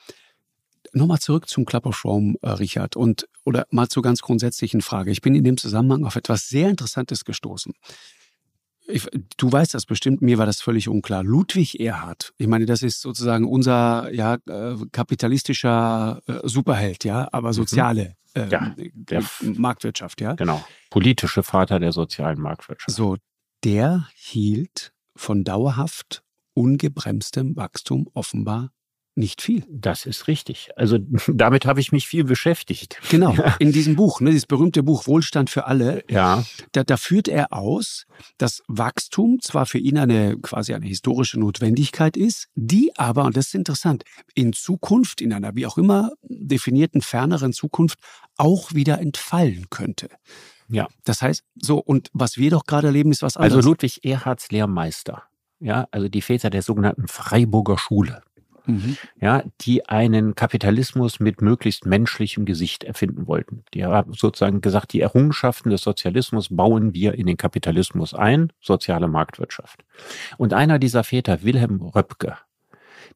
Speaker 2: Nochmal zurück zum Club of Rome, äh, Richard, und oder mal zur ganz grundsätzlichen Frage. Ich bin in dem Zusammenhang auf etwas sehr Interessantes gestoßen. Ich, du weißt das bestimmt, mir war das völlig unklar. Ludwig Erhard, ich meine, das ist sozusagen unser ja, äh, kapitalistischer äh, Superheld, ja, aber soziale äh,
Speaker 3: Mhm. Ja, der-
Speaker 2: Marktwirtschaft, ja.
Speaker 3: Genau. Politische Vater der sozialen Marktwirtschaft.
Speaker 2: So, der hielt von dauerhaft ungebremstem Wachstum offenbar nicht viel.
Speaker 3: Das ist richtig. Also <laughs> damit habe ich mich viel beschäftigt.
Speaker 2: Genau, in diesem Buch, ne, dieses berühmte Buch Wohlstand für alle,
Speaker 3: Ja,
Speaker 2: da, da führt er aus, dass Wachstum zwar für ihn eine quasi eine historische Notwendigkeit ist, die aber, und das ist interessant, in Zukunft, in einer wie auch immer definierten ferneren Zukunft auch wieder entfallen könnte.
Speaker 3: Ja.
Speaker 2: Das heißt, so, und was wir doch gerade erleben, ist was anderes.
Speaker 3: also Ludwig Erhards Lehrmeister. Ja, also die Väter der sogenannten Freiburger Schule.
Speaker 2: Mhm.
Speaker 3: Ja, die einen Kapitalismus mit möglichst menschlichem Gesicht erfinden wollten. Die haben sozusagen gesagt, die Errungenschaften des Sozialismus bauen wir in den Kapitalismus ein, soziale Marktwirtschaft. Und einer dieser Väter, Wilhelm Röpke,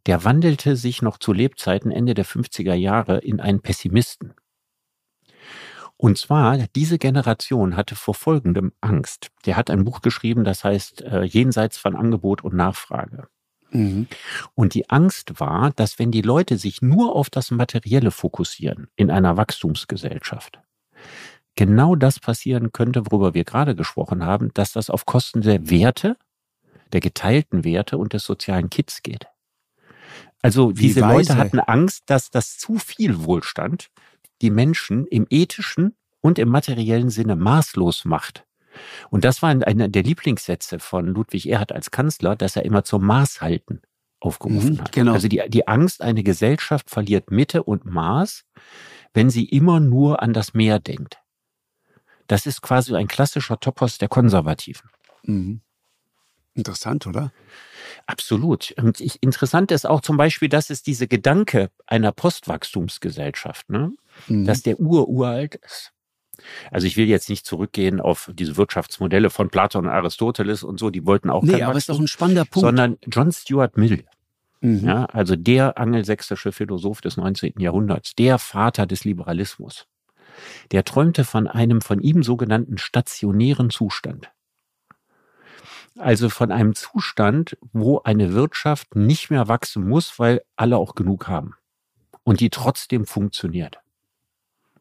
Speaker 3: der wandelte sich noch zu Lebzeiten Ende der 50er Jahre in einen Pessimisten. Und zwar, diese Generation hatte vor folgendem Angst. Der hat ein Buch geschrieben, das heißt äh, Jenseits von Angebot und Nachfrage.
Speaker 2: Mhm.
Speaker 3: Und die Angst war, dass wenn die Leute sich nur auf das Materielle fokussieren in einer Wachstumsgesellschaft, genau das passieren könnte, worüber wir gerade gesprochen haben, dass das auf Kosten der Werte, der geteilten Werte und des sozialen Kits geht. Also Wie diese weise. Leute hatten Angst, dass das zu viel Wohlstand die Menschen im ethischen und im materiellen Sinne maßlos macht. Und das war einer der Lieblingssätze von Ludwig Erhard als Kanzler, dass er immer zum Maßhalten aufgerufen mhm, hat. Genau. Also die, die Angst, eine Gesellschaft verliert Mitte und Maß, wenn sie immer nur an das Meer denkt. Das ist quasi ein klassischer Topos der Konservativen. Mhm.
Speaker 2: Interessant, oder?
Speaker 3: Absolut. Und interessant ist auch zum Beispiel, dass es diese Gedanke einer Postwachstumsgesellschaft, ne, mhm. dass der ururalt ist. Also ich will jetzt nicht zurückgehen auf diese Wirtschaftsmodelle von Platon und Aristoteles und so, die wollten auch
Speaker 2: nee, aber Wachstum, ist doch ein spannender Punkt.
Speaker 3: Sondern John Stuart Mill, mhm. ja, also der angelsächsische Philosoph des 19. Jahrhunderts, der Vater des Liberalismus, der träumte von einem von ihm sogenannten stationären Zustand. Also von einem Zustand, wo eine Wirtschaft nicht mehr wachsen muss, weil alle auch genug haben und die trotzdem funktioniert.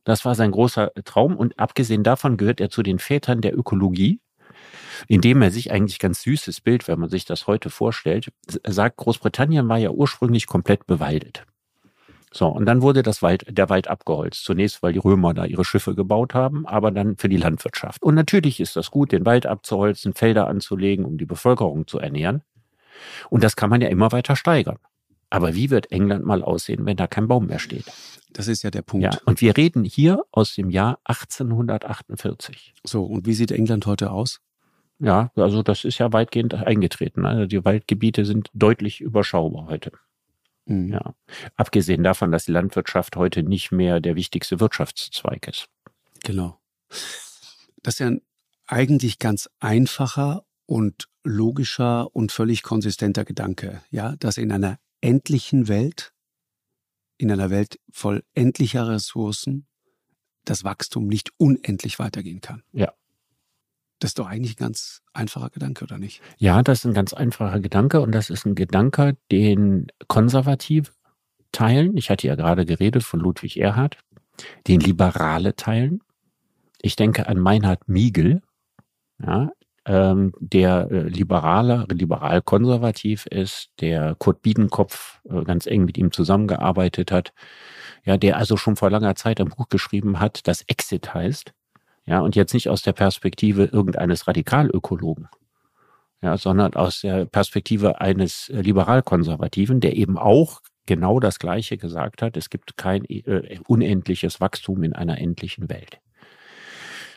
Speaker 3: Das war sein großer Traum und abgesehen davon gehört er zu den Vätern der Ökologie, indem er sich eigentlich ganz süßes Bild, wenn man sich das heute vorstellt, sagt, Großbritannien war ja ursprünglich komplett bewaldet. So, und dann wurde das Wald, der Wald abgeholzt. Zunächst, weil die Römer da ihre Schiffe gebaut haben, aber dann für die Landwirtschaft. Und natürlich ist das gut, den Wald abzuholzen, Felder anzulegen, um die Bevölkerung zu ernähren. Und das kann man ja immer weiter steigern. Aber wie wird England mal aussehen, wenn da kein Baum mehr steht?
Speaker 2: Das ist ja der Punkt. Ja,
Speaker 3: und wir reden hier aus dem Jahr 1848.
Speaker 2: So, und wie sieht England heute aus?
Speaker 3: Ja, also das ist ja weitgehend eingetreten. Also die Waldgebiete sind deutlich überschaubar heute. Mhm. Ja. Abgesehen davon, dass die Landwirtschaft heute nicht mehr der wichtigste Wirtschaftszweig ist.
Speaker 2: Genau. Das ist ja ein eigentlich ganz einfacher und logischer und völlig konsistenter Gedanke, ja, dass in einer endlichen Welt, in einer Welt voll endlicher Ressourcen, das Wachstum nicht unendlich weitergehen kann.
Speaker 3: Ja.
Speaker 2: Das ist doch eigentlich ein ganz einfacher Gedanke, oder nicht?
Speaker 3: Ja, das ist ein ganz einfacher Gedanke und das ist ein Gedanke, den Konservative teilen. Ich hatte ja gerade geredet von Ludwig Erhard, den Liberale teilen. Ich denke an Meinhard Miegel, ja, ähm, der äh, liberale, liberal-konservativ ist, der Kurt Biedenkopf äh, ganz eng mit ihm zusammengearbeitet hat, ja, der also schon vor langer Zeit ein Buch geschrieben hat, das Exit heißt, ja, und jetzt nicht aus der Perspektive irgendeines Radikalökologen, ja, sondern aus der Perspektive eines Liberalkonservativen, der eben auch genau das Gleiche gesagt hat. Es gibt kein äh, unendliches Wachstum in einer endlichen Welt.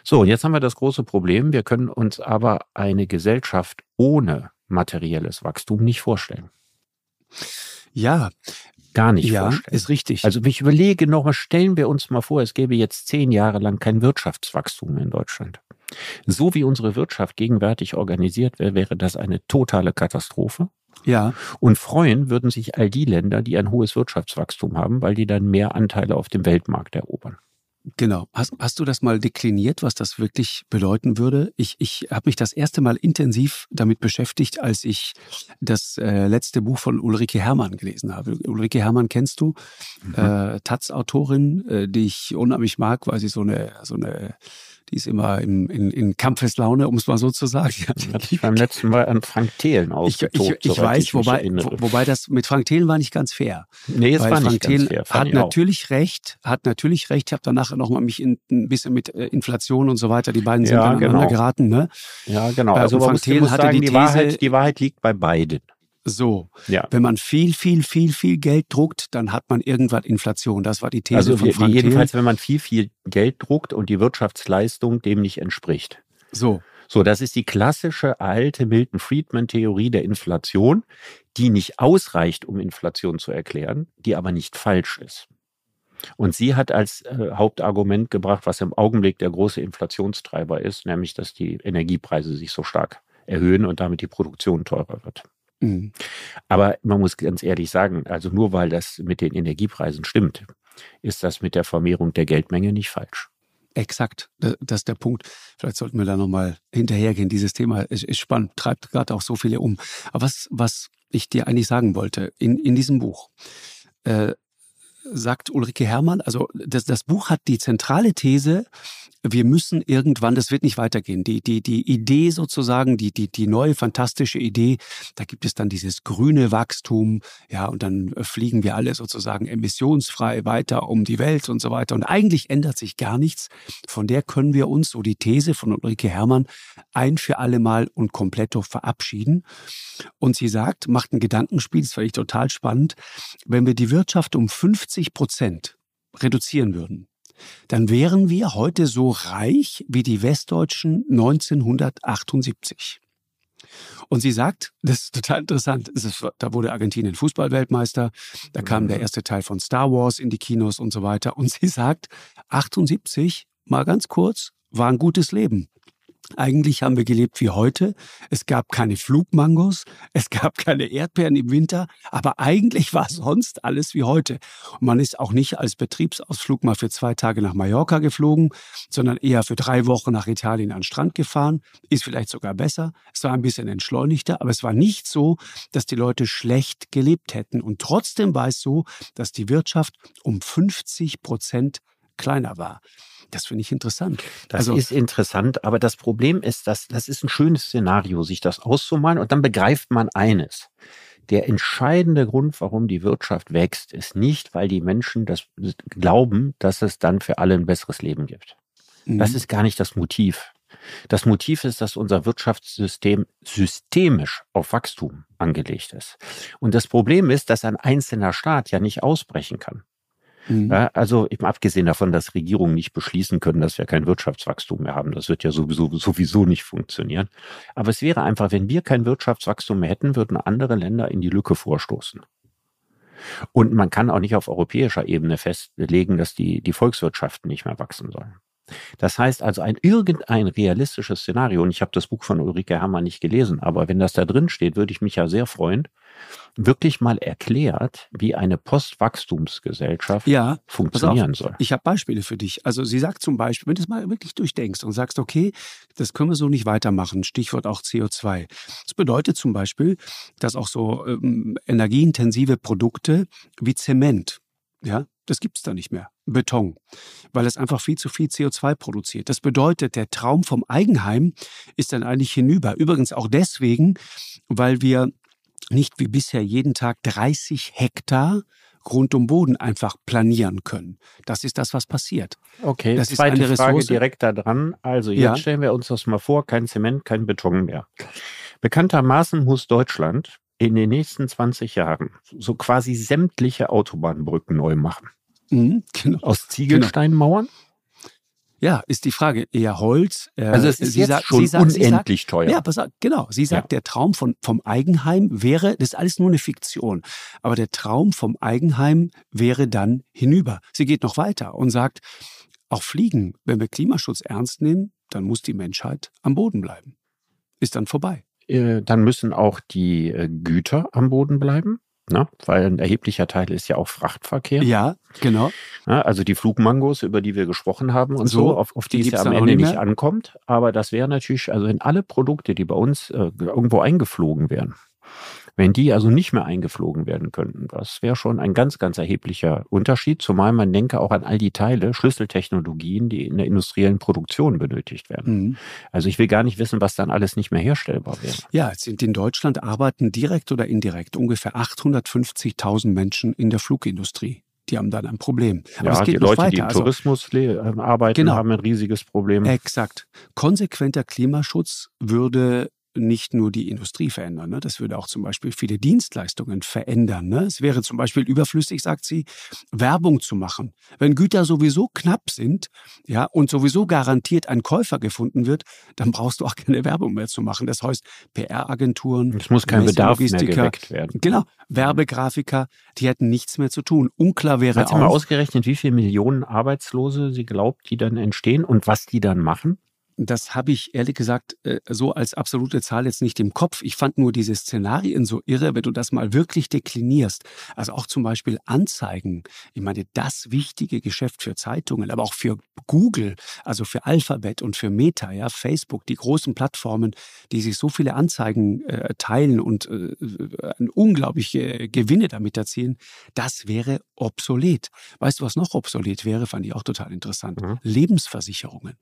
Speaker 3: So, und jetzt haben wir das große Problem. Wir können uns aber eine Gesellschaft ohne materielles Wachstum nicht vorstellen.
Speaker 2: Ja,
Speaker 3: gar nicht
Speaker 2: ja,
Speaker 3: vorstellen.
Speaker 2: ist richtig.
Speaker 3: Also ich überlege nochmal, stellen wir uns mal vor, es gäbe jetzt zehn Jahre lang kein Wirtschaftswachstum in Deutschland. So wie unsere Wirtschaft gegenwärtig organisiert wäre, wäre das eine totale Katastrophe.
Speaker 2: Ja.
Speaker 3: Und freuen würden sich all die Länder, die ein hohes Wirtschaftswachstum haben, weil die dann mehr Anteile auf dem Weltmarkt erobern.
Speaker 2: Genau. Hast, hast du das mal dekliniert, was das wirklich bedeuten würde? Ich, ich habe mich das erste Mal intensiv damit beschäftigt, als ich das äh, letzte Buch von Ulrike Hermann gelesen habe. Ulrike Hermann kennst du, mhm. äh, Taz-Autorin, äh, die ich unheimlich mag, weil sie so eine, so eine die ist immer in, in, in Kampfeslaune, um es mal so zu sagen.
Speaker 3: Hatte ich beim letzten Mal an Frank Thelen ausgetobt.
Speaker 2: Ich, ich, ich weiß, ich wobei, wo, wobei das mit Frank Thelen war nicht ganz fair.
Speaker 3: Nee, es war
Speaker 2: Frank
Speaker 3: nicht
Speaker 2: Thelen
Speaker 3: ganz
Speaker 2: fair. Hat natürlich auch. recht, hat natürlich recht. Ich habe danach noch mal mich in, ein bisschen mit äh, Inflation und so weiter, die beiden sind ja, aneinander genau. geraten. Ne?
Speaker 3: Ja, genau. Also Frank Thelen hatte sagen, die, These, die, Wahrheit, die Wahrheit liegt bei beiden.
Speaker 2: So, ja. wenn man viel, viel, viel, viel Geld druckt, dann hat man irgendwann Inflation. Das war die These also von Frank
Speaker 3: jedenfalls, wenn man viel, viel Geld druckt und die Wirtschaftsleistung dem nicht entspricht.
Speaker 2: So.
Speaker 3: So, das ist die klassische alte Milton Friedman Theorie der Inflation, die nicht ausreicht, um Inflation zu erklären, die aber nicht falsch ist. Und sie hat als äh, Hauptargument gebracht, was im Augenblick der große Inflationstreiber ist, nämlich, dass die Energiepreise sich so stark erhöhen und damit die Produktion teurer wird. Mhm. Aber man muss ganz ehrlich sagen, also nur weil das mit den Energiepreisen stimmt, ist das mit der Vermehrung der Geldmenge nicht falsch.
Speaker 2: Exakt, das ist der Punkt. Vielleicht sollten wir da nochmal hinterhergehen. Dieses Thema ist, ist spannend, treibt gerade auch so viele um. Aber was, was ich dir eigentlich sagen wollte, in, in diesem Buch äh, sagt Ulrike Herrmann, also das, das Buch hat die zentrale These, wir müssen irgendwann, das wird nicht weitergehen. Die, die, die Idee sozusagen, die, die, die neue fantastische Idee, da gibt es dann dieses grüne Wachstum, ja, und dann fliegen wir alle sozusagen emissionsfrei weiter um die Welt und so weiter. Und eigentlich ändert sich gar nichts. Von der können wir uns, so die These von Ulrike Herrmann, ein für alle Mal und kompletto verabschieden. Und sie sagt, macht ein Gedankenspiel, das fand ich total spannend, wenn wir die Wirtschaft um 50 Prozent reduzieren würden, dann wären wir heute so reich wie die Westdeutschen 1978. Und sie sagt, das ist total interessant, ist, da wurde Argentinien Fußballweltmeister, da kam der mhm. erste Teil von Star Wars in die Kinos und so weiter. Und sie sagt, 78, mal ganz kurz, war ein gutes Leben. Eigentlich haben wir gelebt wie heute. Es gab keine Flugmangos, <laughs> es gab keine Erdbeeren im Winter, aber eigentlich war sonst alles wie heute. Und man ist auch nicht als Betriebsausflug mal für zwei Tage nach Mallorca geflogen, sondern eher für drei Wochen nach Italien an den Strand gefahren. Ist vielleicht sogar besser. Es war ein bisschen entschleunigter, aber es war nicht so, dass die Leute schlecht gelebt hätten. Und trotzdem war es so, dass die Wirtschaft um 50 Prozent kleiner war. Das finde ich interessant.
Speaker 3: Das also, ist interessant, aber das Problem ist, dass das ist ein schönes Szenario, sich das auszumalen und dann begreift man eines. Der entscheidende Grund, warum die Wirtschaft wächst, ist nicht, weil die Menschen das glauben, dass es dann für alle ein besseres Leben gibt. Mhm. Das ist gar nicht das Motiv. Das Motiv ist, dass unser Wirtschaftssystem systemisch auf Wachstum angelegt ist. Und das Problem ist, dass ein einzelner Staat ja nicht ausbrechen kann. Mhm. Ja, also eben abgesehen davon, dass Regierungen nicht beschließen können, dass wir kein Wirtschaftswachstum mehr haben. Das wird ja sowieso, sowieso nicht funktionieren. Aber es wäre einfach, wenn wir kein Wirtschaftswachstum mehr hätten, würden andere Länder in die Lücke vorstoßen. Und man kann auch nicht auf europäischer Ebene festlegen, dass die, die Volkswirtschaften nicht mehr wachsen sollen. Das heißt also ein irgendein realistisches Szenario, und ich habe das Buch von Ulrike Hammer nicht gelesen, aber wenn das da drin steht, würde ich mich ja sehr freuen, wirklich mal erklärt, wie eine Postwachstumsgesellschaft ja, funktionieren soll.
Speaker 2: Ich habe Beispiele für dich. Also sie sagt zum Beispiel, wenn du es mal wirklich durchdenkst und sagst, okay, das können wir so nicht weitermachen, Stichwort auch CO2. Das bedeutet zum Beispiel, dass auch so ähm, energieintensive Produkte wie Zement, ja, das gibt's da nicht mehr. Beton, weil es einfach viel zu viel CO2 produziert. Das bedeutet, der Traum vom Eigenheim ist dann eigentlich hinüber. Übrigens auch deswegen, weil wir nicht wie bisher jeden Tag 30 Hektar Grund und Boden einfach planieren können. Das ist das, was passiert.
Speaker 3: Okay, das zweite ist eine Frage direkt da dran. Also jetzt ja. stellen wir uns das mal vor, kein Zement, kein Beton mehr. Bekanntermaßen muss Deutschland in den nächsten 20 Jahren so quasi sämtliche Autobahnbrücken neu machen. Mhm, genau. Aus Ziegelsteinmauern? Genau.
Speaker 2: Ja, ist die Frage eher Holz.
Speaker 3: Äh, also es ist sie jetzt sagt, schon sagt, unendlich
Speaker 2: sagt,
Speaker 3: teuer.
Speaker 2: Ja, pass auf, genau. Sie sagt, ja. der Traum von, vom Eigenheim wäre, das ist alles nur eine Fiktion, aber der Traum vom Eigenheim wäre dann hinüber. Sie geht noch weiter und sagt, auch Fliegen, wenn wir Klimaschutz ernst nehmen, dann muss die Menschheit am Boden bleiben. Ist dann vorbei.
Speaker 3: Äh, dann müssen auch die äh, Güter am Boden bleiben. Ne? Weil ein erheblicher Teil ist ja auch Frachtverkehr.
Speaker 2: Ja, genau.
Speaker 3: Ja, also die Flugmangos, über die wir gesprochen haben und so, so auf, auf die, die es ja am Ende nicht, ankommt. Aber das wäre natürlich, also wenn alle Produkte, die bei uns äh, irgendwo eingeflogen wären, wenn die also nicht mehr eingeflogen werden könnten, das wäre schon ein ganz, ganz erheblicher Unterschied, zumal man denke auch an all die Teile, Schlüsseltechnologien, die in der industriellen Produktion benötigt werden. Mhm. Also ich will gar nicht wissen, was dann alles nicht mehr herstellbar wäre.
Speaker 2: Ja, es sind in Deutschland arbeiten direkt oder indirekt ungefähr 850.000 Menschen in der Flugindustrie die haben dann ein Problem.
Speaker 3: Aber ja, die Leute, weiter. die im also, Tourismus ähm, arbeiten, genau. haben ein riesiges Problem.
Speaker 2: Exakt. Konsequenter Klimaschutz würde nicht nur die Industrie verändern. Ne? Das würde auch zum Beispiel viele Dienstleistungen verändern. Ne? Es wäre zum Beispiel überflüssig, sagt sie, Werbung zu machen. Wenn Güter sowieso knapp sind, ja, und sowieso garantiert ein Käufer gefunden wird, dann brauchst du auch keine Werbung mehr zu machen. Das heißt, PR-Agenturen,
Speaker 3: es muss kein Bedarf mehr geweckt werden.
Speaker 2: Genau, Werbegrafiker, die hätten nichts mehr zu tun. Unklar wäre
Speaker 3: Hat sie mal ausgerechnet, wie viele Millionen Arbeitslose sie glaubt, die dann entstehen und was die dann machen?
Speaker 2: Das habe ich ehrlich gesagt äh, so als absolute Zahl jetzt nicht im Kopf. Ich fand nur diese Szenarien so irre, wenn du das mal wirklich deklinierst. Also auch zum Beispiel Anzeigen. Ich meine, das wichtige Geschäft für Zeitungen, aber auch für Google, also für Alphabet und für Meta, ja, Facebook, die großen Plattformen, die sich so viele Anzeigen äh, teilen und äh, unglaubliche Gewinne damit erzielen, das wäre obsolet. Weißt du, was noch obsolet wäre? Fand ich auch total interessant. Mhm. Lebensversicherungen.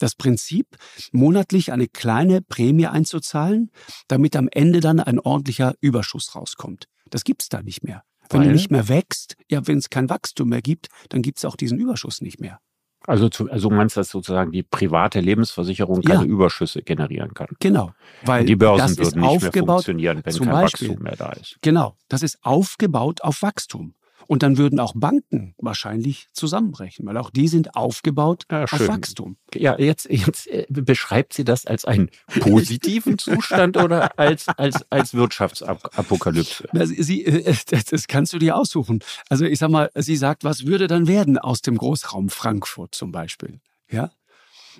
Speaker 2: Das Prinzip, monatlich eine kleine Prämie einzuzahlen, damit am Ende dann ein ordentlicher Überschuss rauskommt. Das gibt's da nicht mehr. Wenn Weil? du nicht mehr wächst, ja, wenn es kein Wachstum mehr gibt, dann gibt's auch diesen Überschuss nicht mehr.
Speaker 3: Also, zu, also meinst du, dass sozusagen die private Lebensversicherung keine ja. Überschüsse generieren kann?
Speaker 2: Genau.
Speaker 3: Weil die Börsen würden nicht mehr funktionieren, wenn kein Beispiel, Wachstum mehr da ist.
Speaker 2: Genau. Das ist aufgebaut auf Wachstum. Und dann würden auch Banken wahrscheinlich zusammenbrechen, weil auch die sind aufgebaut ja, auf Wachstum.
Speaker 3: Ja, jetzt, jetzt äh, beschreibt sie das als einen positiven <laughs> Zustand oder als, als, als Wirtschaftsapokalypse?
Speaker 2: Sie, äh, das kannst du dir aussuchen. Also ich sag mal, sie sagt, was würde dann werden aus dem Großraum Frankfurt zum Beispiel? Ja?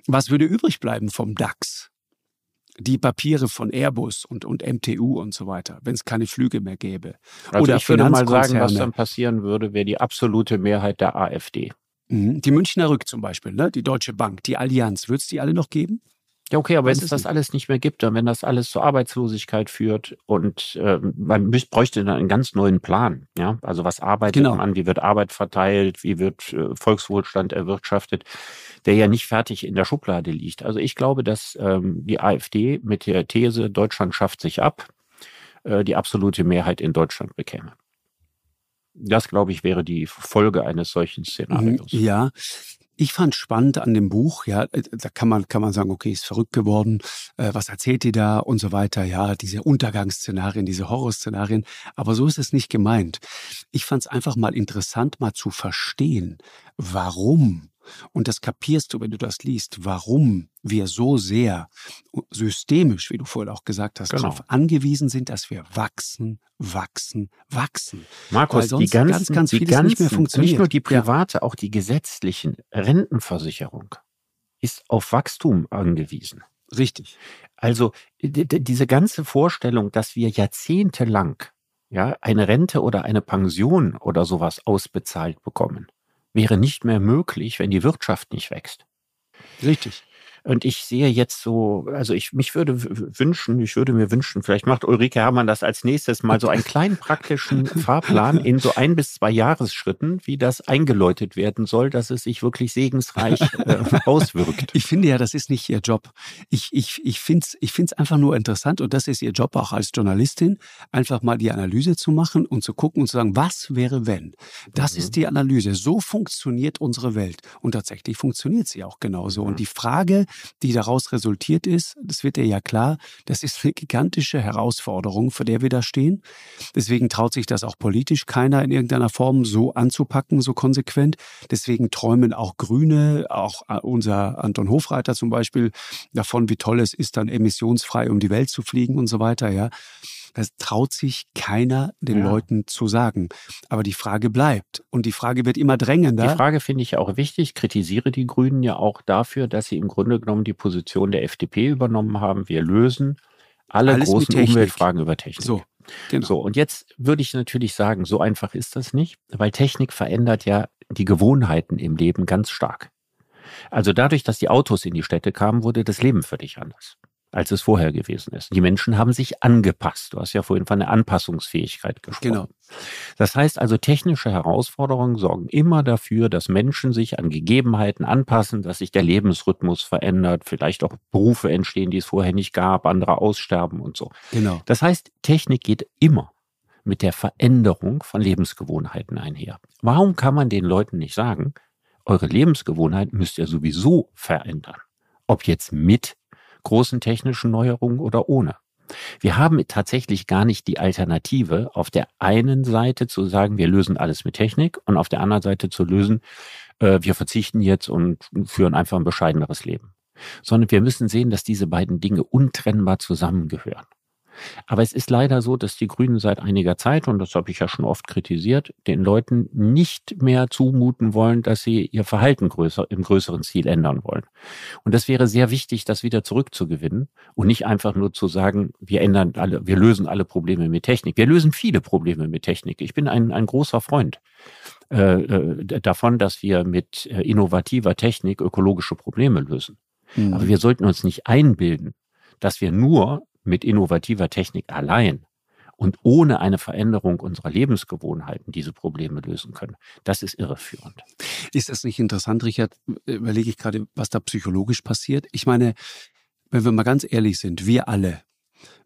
Speaker 2: Was würde übrig bleiben vom DAX? Die Papiere von Airbus und, und MTU und so weiter, wenn es keine Flüge mehr gäbe.
Speaker 3: Also Oder ich würde mal sagen, was dann passieren würde, wäre die absolute Mehrheit der AfD.
Speaker 2: Mhm. Die Münchner Rück zum Beispiel, ne? die Deutsche Bank, die Allianz, wird es die alle noch geben?
Speaker 3: Ja, okay, aber wenn es das alles nicht mehr gibt und wenn das alles zur Arbeitslosigkeit führt und äh, man bräuchte dann einen ganz neuen Plan. Ja, also was arbeitet genau. man an, wie wird Arbeit verteilt, wie wird äh, Volkswohlstand erwirtschaftet, der ja nicht fertig in der Schublade liegt. Also ich glaube, dass ähm, die AfD mit der These, Deutschland schafft sich ab, äh, die absolute Mehrheit in Deutschland bekäme. Das, glaube ich, wäre die Folge eines solchen Szenarios.
Speaker 2: Ja, ich fand spannend an dem Buch, ja, äh, da kann man, kann man sagen, okay, ist verrückt geworden, äh, was erzählt die da und so weiter, ja, diese Untergangsszenarien, diese Horrorszenarien, aber so ist es nicht gemeint. Ich fand es einfach mal interessant, mal zu verstehen, warum und das kapierst du, wenn du das liest, warum wir so sehr systemisch, wie du vorhin auch gesagt hast, genau. darauf angewiesen sind, dass wir wachsen, wachsen, wachsen.
Speaker 3: Markus, die ganzen, ganz, ganz die ganzen, nicht mehr funktioniert. Nicht nur die private, ja. auch die gesetzlichen Rentenversicherung ist auf Wachstum angewiesen.
Speaker 2: Richtig.
Speaker 3: Also diese ganze Vorstellung, dass wir jahrzehntelang ja, eine Rente oder eine Pension oder sowas ausbezahlt bekommen, wäre nicht mehr möglich, wenn die Wirtschaft nicht wächst.
Speaker 2: Richtig.
Speaker 3: Und ich sehe jetzt so, also ich mich würde wünschen, ich würde mir wünschen, vielleicht macht Ulrike Herrmann das als nächstes mal so einen kleinen praktischen <laughs> Fahrplan in so ein bis zwei Jahresschritten, wie das eingeläutet werden soll, dass es sich wirklich segensreich äh, <laughs> auswirkt.
Speaker 2: Ich finde ja, das ist nicht ihr Job. Ich, ich, ich finde es ich find's einfach nur interessant und das ist ihr Job auch als Journalistin, einfach mal die Analyse zu machen und zu gucken und zu sagen, was wäre wenn? Das mhm. ist die Analyse. So funktioniert unsere Welt. Und tatsächlich funktioniert sie auch genauso. Mhm. Und die Frage, die daraus resultiert ist, das wird dir ja klar, das ist eine gigantische Herausforderung, vor der wir da stehen. Deswegen traut sich das auch politisch keiner in irgendeiner Form so anzupacken, so konsequent. Deswegen träumen auch Grüne, auch äh, unser Anton Hofreiter zum Beispiel, davon, wie toll es ist, dann emissionsfrei um die Welt zu fliegen und so weiter, ja. Das traut sich keiner den ja. Leuten zu sagen. Aber die Frage bleibt. Und die Frage wird immer drängender.
Speaker 3: Die Frage finde ich auch wichtig. Kritisiere die Grünen ja auch dafür, dass sie im Grunde genommen die Position der FDP übernommen haben. Wir lösen alle Alles großen Umweltfragen über Technik.
Speaker 2: So.
Speaker 3: Genau. So, und jetzt würde ich natürlich sagen, so einfach ist das nicht, weil Technik verändert ja die Gewohnheiten im Leben ganz stark. Also dadurch, dass die Autos in die Städte kamen, wurde das Leben für dich anders als es vorher gewesen ist. Die Menschen haben sich angepasst. Du hast ja vorhin von der Anpassungsfähigkeit gesprochen. Genau. Das heißt also, technische Herausforderungen sorgen immer dafür, dass Menschen sich an Gegebenheiten anpassen, dass sich der Lebensrhythmus verändert, vielleicht auch Berufe entstehen, die es vorher nicht gab, andere aussterben und so.
Speaker 2: Genau.
Speaker 3: Das heißt, Technik geht immer mit der Veränderung von Lebensgewohnheiten einher. Warum kann man den Leuten nicht sagen, eure Lebensgewohnheiten müsst ihr sowieso verändern? Ob jetzt mit großen technischen Neuerungen oder ohne. Wir haben tatsächlich gar nicht die Alternative, auf der einen Seite zu sagen, wir lösen alles mit Technik und auf der anderen Seite zu lösen, äh, wir verzichten jetzt und führen einfach ein bescheideneres Leben. Sondern wir müssen sehen, dass diese beiden Dinge untrennbar zusammengehören. Aber es ist leider so, dass die Grünen seit einiger Zeit, und das habe ich ja schon oft kritisiert, den Leuten nicht mehr zumuten wollen, dass sie ihr Verhalten größer, im größeren Ziel ändern wollen. Und das wäre sehr wichtig, das wieder zurückzugewinnen und nicht einfach nur zu sagen, wir ändern alle, wir lösen alle Probleme mit Technik. Wir lösen viele Probleme mit Technik. Ich bin ein, ein großer Freund äh, äh davon, dass wir mit äh, innovativer Technik ökologische Probleme lösen. Mhm. Aber wir sollten uns nicht einbilden, dass wir nur mit innovativer Technik allein und ohne eine Veränderung unserer Lebensgewohnheiten diese Probleme lösen können. Das ist irreführend.
Speaker 2: Ist das nicht interessant, Richard? Überlege ich gerade, was da psychologisch passiert. Ich meine, wenn wir mal ganz ehrlich sind, wir alle,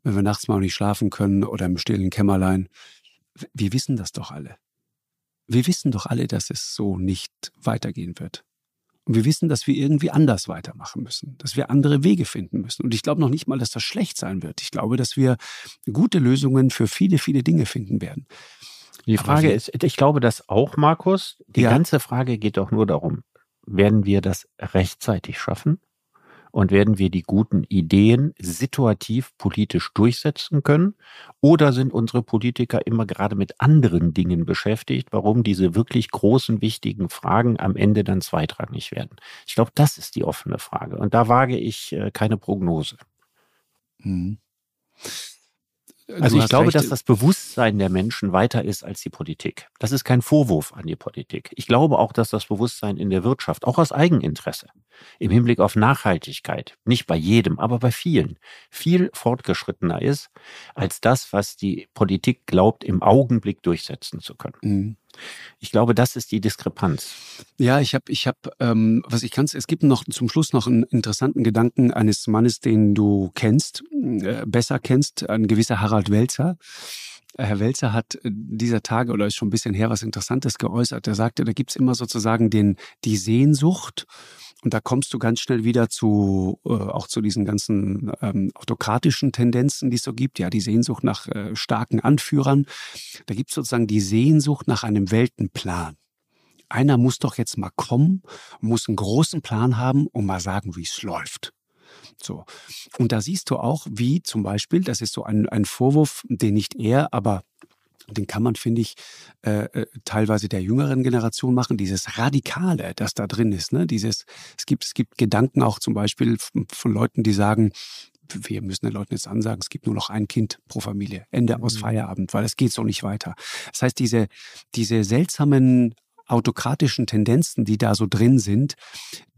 Speaker 2: wenn wir nachts mal nicht schlafen können oder im stillen Kämmerlein, wir wissen das doch alle. Wir wissen doch alle, dass es so nicht weitergehen wird. Und wir wissen, dass wir irgendwie anders weitermachen müssen, dass wir andere Wege finden müssen. Und ich glaube noch nicht mal, dass das schlecht sein wird. Ich glaube, dass wir gute Lösungen für viele, viele Dinge finden werden.
Speaker 3: Die Frage ist, ich glaube das auch, Markus. Die ja. ganze Frage geht doch nur darum, werden wir das rechtzeitig schaffen? Und werden wir die guten Ideen situativ politisch durchsetzen können? Oder sind unsere Politiker immer gerade mit anderen Dingen beschäftigt, warum diese wirklich großen, wichtigen Fragen am Ende dann zweitrangig werden? Ich glaube, das ist die offene Frage. Und da wage ich äh, keine Prognose. Mhm. Also ich glaube, recht. dass das Bewusstsein der Menschen weiter ist als die Politik. Das ist kein Vorwurf an die Politik. Ich glaube auch, dass das Bewusstsein in der Wirtschaft, auch aus Eigeninteresse, im Hinblick auf Nachhaltigkeit, nicht bei jedem, aber bei vielen, viel fortgeschrittener ist als das, was die Politik glaubt, im Augenblick durchsetzen zu können. Mhm. Ich glaube, das ist die Diskrepanz.
Speaker 2: Ja, ich habe, ich habe, ähm, was ich kann, es gibt noch zum Schluss noch einen interessanten Gedanken eines Mannes, den du kennst, äh, besser kennst, ein gewisser Harald Welzer. Äh, Herr Welzer hat äh, dieser Tage oder ist schon ein bisschen her was Interessantes geäußert. Er sagte, da gibt's immer sozusagen den, die Sehnsucht und da kommst du ganz schnell wieder zu, äh, auch zu diesen ganzen ähm, autokratischen Tendenzen, die es so gibt. Ja, die Sehnsucht nach äh, starken Anführern. Da gibt es sozusagen die Sehnsucht nach einem Weltenplan. Einer muss doch jetzt mal kommen, muss einen großen Plan haben und mal sagen, wie es läuft. So. Und da siehst du auch, wie zum Beispiel, das ist so ein, ein Vorwurf, den nicht er, aber den kann man, finde ich, äh, äh, teilweise der jüngeren Generation machen. Dieses Radikale, das da drin ist. Ne? Dieses, es gibt, es gibt Gedanken auch zum Beispiel von Leuten, die sagen, wir müssen den Leuten jetzt ansagen, es gibt nur noch ein Kind pro Familie. Ende aus mhm. Feierabend, weil es geht so nicht weiter. Das heißt, diese, diese seltsamen autokratischen Tendenzen, die da so drin sind,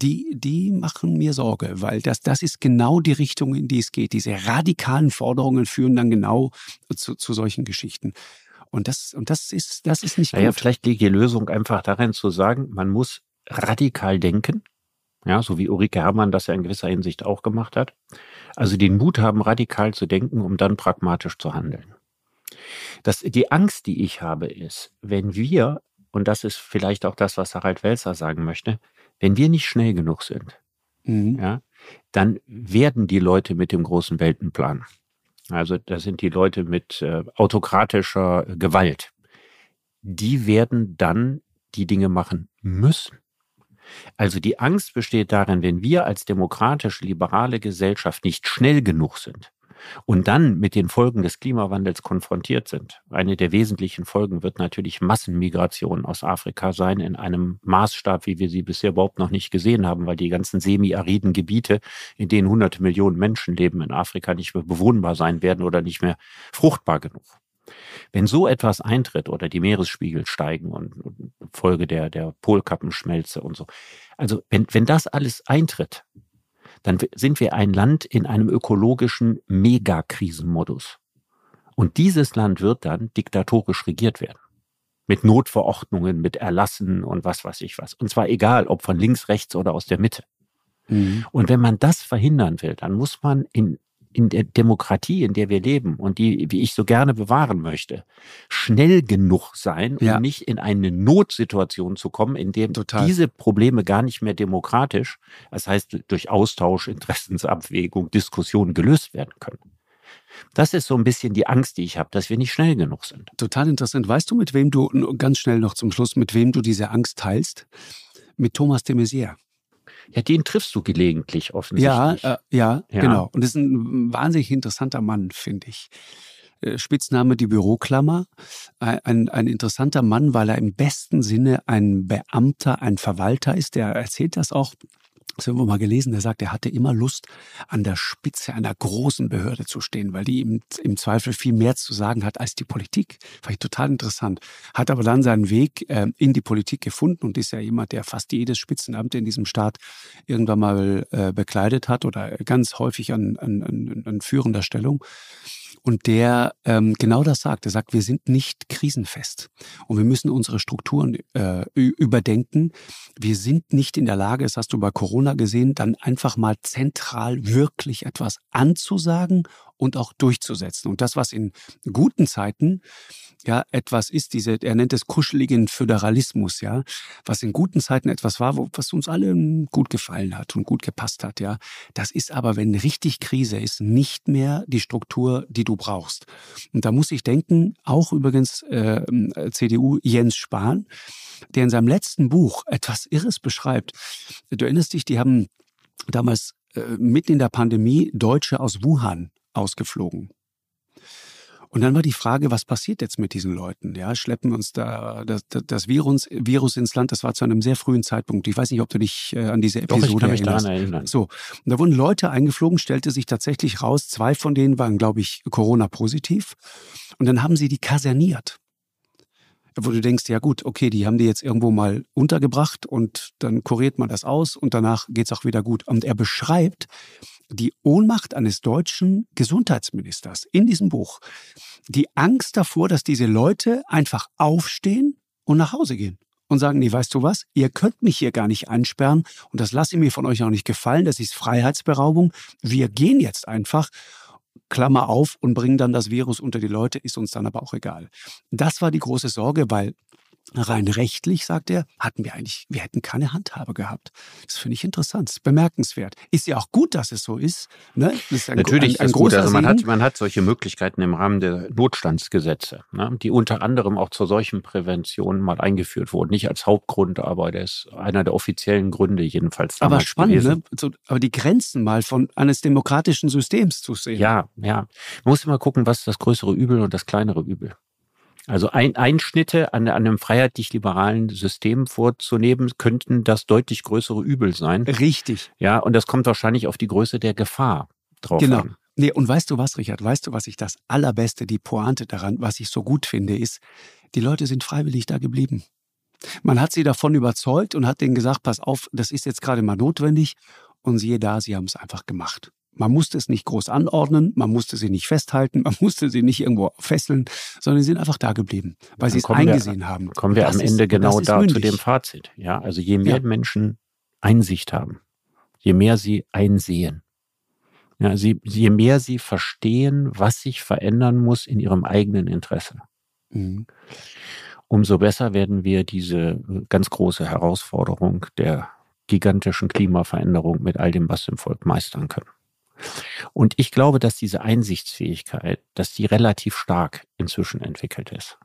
Speaker 2: die, die machen mir Sorge, weil das, das ist genau die Richtung, in die es geht. Diese radikalen Forderungen führen dann genau zu, zu solchen Geschichten. Und das, und das ist, das ist nicht
Speaker 3: naja, gut. Vielleicht liegt die Lösung einfach darin zu sagen, man muss radikal denken. Ja, so wie Ulrike Herrmann das ja in gewisser Hinsicht auch gemacht hat. Also den Mut haben, radikal zu denken, um dann pragmatisch zu handeln. Das, die Angst, die ich habe, ist, wenn wir, und das ist vielleicht auch das, was Harald Welzer sagen möchte, wenn wir nicht schnell genug sind, mhm. ja, dann werden die Leute mit dem großen Weltenplan also das sind die Leute mit äh, autokratischer Gewalt. Die werden dann die Dinge machen müssen. Also die Angst besteht darin, wenn wir als demokratisch-liberale Gesellschaft nicht schnell genug sind, und dann mit den Folgen des Klimawandels konfrontiert sind. Eine der wesentlichen Folgen wird natürlich Massenmigration aus Afrika sein, in einem Maßstab, wie wir sie bisher überhaupt noch nicht gesehen haben, weil die ganzen semi-ariden Gebiete, in denen hunderte Millionen Menschen leben, in Afrika nicht mehr bewohnbar sein werden oder nicht mehr fruchtbar genug. Wenn so etwas eintritt oder die Meeresspiegel steigen und, und Folge der, der Polkappenschmelze und so. Also wenn, wenn das alles eintritt, dann sind wir ein Land in einem ökologischen Megakrisenmodus. Und dieses Land wird dann diktatorisch regiert werden. Mit Notverordnungen, mit Erlassen und was weiß ich was. Und zwar egal, ob von links, rechts oder aus der Mitte. Mhm. Und wenn man das verhindern will, dann muss man in in der Demokratie, in der wir leben und die, wie ich so gerne bewahren möchte, schnell genug sein, um ja. nicht in eine Notsituation zu kommen, in dem Total. diese Probleme gar nicht mehr demokratisch, das heißt durch Austausch, Interessensabwägung, Diskussion gelöst werden können. Das ist so ein bisschen die Angst, die ich habe, dass wir nicht schnell genug sind.
Speaker 2: Total interessant. Weißt du, mit wem du, ganz schnell noch zum Schluss, mit wem du diese Angst teilst? Mit Thomas de Maizière.
Speaker 3: Ja, den triffst du gelegentlich offensichtlich.
Speaker 2: Ja, äh, ja, ja, genau. Und das ist ein wahnsinnig interessanter Mann, finde ich. Äh, Spitzname die Büroklammer. Ein, ein interessanter Mann, weil er im besten Sinne ein Beamter, ein Verwalter ist. Der erzählt das auch das haben wir mal gelesen, der sagt, er hatte immer Lust, an der Spitze einer großen Behörde zu stehen, weil die ihm im Zweifel viel mehr zu sagen hat als die Politik. Fand ich total interessant. Hat aber dann seinen Weg äh, in die Politik gefunden und ist ja jemand, der fast jedes Spitzenamt in diesem Staat irgendwann mal äh, bekleidet hat oder ganz häufig an, an, an, an führender Stellung. Und der ähm, genau das sagt. Er sagt, wir sind nicht krisenfest und wir müssen unsere Strukturen äh, überdenken. Wir sind nicht in der Lage, das hast du bei Corona gesehen, dann einfach mal zentral wirklich etwas anzusagen und auch durchzusetzen. Und das, was in guten Zeiten ja etwas ist, diese, er nennt es kuscheligen Föderalismus, ja, was in guten Zeiten etwas war, wo, was uns allen gut gefallen hat und gut gepasst hat, ja. Das ist aber, wenn richtig Krise ist, nicht mehr die Struktur, die du brauchst. Und da muss ich denken, auch übrigens äh, CDU Jens Spahn, der in seinem letzten Buch etwas Irres beschreibt. Du erinnerst dich, die haben damals äh, mitten in der Pandemie Deutsche aus Wuhan ausgeflogen. Und dann war die Frage, was passiert jetzt mit diesen Leuten? Ja, schleppen uns da das, das Virus, Virus ins Land? Das war zu einem sehr frühen Zeitpunkt. Ich weiß nicht, ob du dich äh, an diese Episode Doch, ich kann mich erinnerst. Daran erinnern. So, und da wurden Leute eingeflogen, stellte sich tatsächlich raus, zwei von denen waren, glaube ich, Corona-positiv. Und dann haben sie die kaserniert wo du denkst, ja gut, okay, die haben die jetzt irgendwo mal untergebracht und dann kuriert man das aus und danach geht's auch wieder gut. Und er beschreibt die Ohnmacht eines deutschen Gesundheitsministers in diesem Buch. Die Angst davor, dass diese Leute einfach aufstehen und nach Hause gehen und sagen, nee, weißt du was, ihr könnt mich hier gar nicht einsperren und das lasse ich mir von euch auch nicht gefallen, das ist Freiheitsberaubung. Wir gehen jetzt einfach Klammer auf und bringen dann das Virus unter die Leute, ist uns dann aber auch egal. Das war die große Sorge, weil Rein rechtlich, sagt er, hatten wir eigentlich, wir hätten keine Handhabe gehabt. Das finde ich interessant, bemerkenswert. Ist ja auch gut, dass es so ist. Ne?
Speaker 3: ist ein, Natürlich ein, ein ist gut. Also man hat, man hat solche Möglichkeiten im Rahmen der Notstandsgesetze, ne? die unter anderem auch zur solchen Prävention mal eingeführt wurden. Nicht als Hauptgrund, aber das ist einer der offiziellen Gründe jedenfalls.
Speaker 2: Aber spannend, gewesen. ne? Aber die Grenzen mal von eines demokratischen Systems zu sehen.
Speaker 3: Ja, ja. Man muss immer gucken, was ist das größere Übel und das kleinere Übel. Also ein, Einschnitte an, an einem freiheitlich-liberalen System vorzunehmen, könnten das deutlich größere Übel sein.
Speaker 2: Richtig.
Speaker 3: Ja, und das kommt wahrscheinlich auf die Größe der Gefahr drauf genau. an.
Speaker 2: Nee, und weißt du was, Richard? Weißt du, was ich das allerbeste, die Pointe daran, was ich so gut finde, ist, die Leute sind freiwillig da geblieben. Man hat sie davon überzeugt und hat denen gesagt, pass auf, das ist jetzt gerade mal notwendig. Und siehe da, sie haben es einfach gemacht. Man musste es nicht groß anordnen, man musste sie nicht festhalten, <laughs> man musste sie nicht irgendwo fesseln, sondern sie sind einfach da geblieben, weil sie es eingesehen
Speaker 3: wir,
Speaker 2: haben.
Speaker 3: Kommen wir am Ende ist, genau da mündig. zu dem Fazit. Ja, also je mehr ja. Menschen Einsicht haben, je mehr sie einsehen, ja, sie, je mehr sie verstehen, was sich verändern muss in ihrem eigenen Interesse, mhm. umso besser werden wir diese ganz große Herausforderung der gigantischen Klimaveränderung mit all dem, was im Volk meistern können. Und ich glaube, dass diese Einsichtsfähigkeit, dass die relativ stark inzwischen entwickelt ist.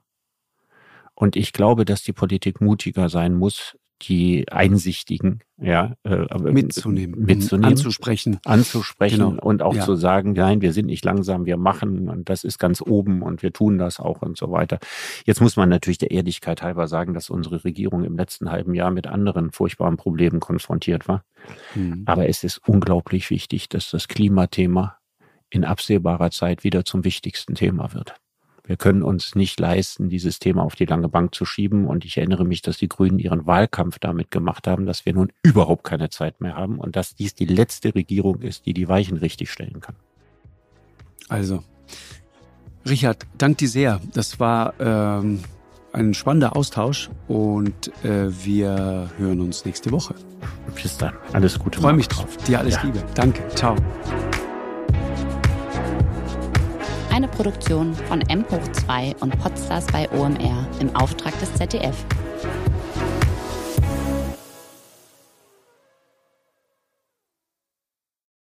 Speaker 3: Und ich glaube, dass die Politik mutiger sein muss, die Einsichtigen ja,
Speaker 2: äh, mitzunehmen,
Speaker 3: mitzunehmen,
Speaker 2: anzusprechen,
Speaker 3: anzusprechen genau. und auch ja. zu sagen, nein, wir sind nicht langsam, wir machen und das ist ganz oben und wir tun das auch und so weiter. Jetzt muss man natürlich der Ehrlichkeit halber sagen, dass unsere Regierung im letzten halben Jahr mit anderen furchtbaren Problemen konfrontiert war. Mhm. Aber es ist unglaublich wichtig, dass das Klimathema in absehbarer Zeit wieder zum wichtigsten Thema wird. Wir können uns nicht leisten, dieses Thema auf die lange Bank zu schieben. Und ich erinnere mich, dass die Grünen ihren Wahlkampf damit gemacht haben, dass wir nun überhaupt keine Zeit mehr haben und dass dies die letzte Regierung ist, die die Weichen richtig stellen kann.
Speaker 2: Also, Richard, danke dir sehr. Das war ähm, ein spannender Austausch und äh, wir hören uns nächste Woche.
Speaker 3: Bis dann. Alles Gute.
Speaker 2: Freue mich drauf. Dir alles ja. Liebe. Danke. Ciao.
Speaker 1: Eine Produktion von M hoch 2 und Podstars bei OMR im Auftrag des ZDF.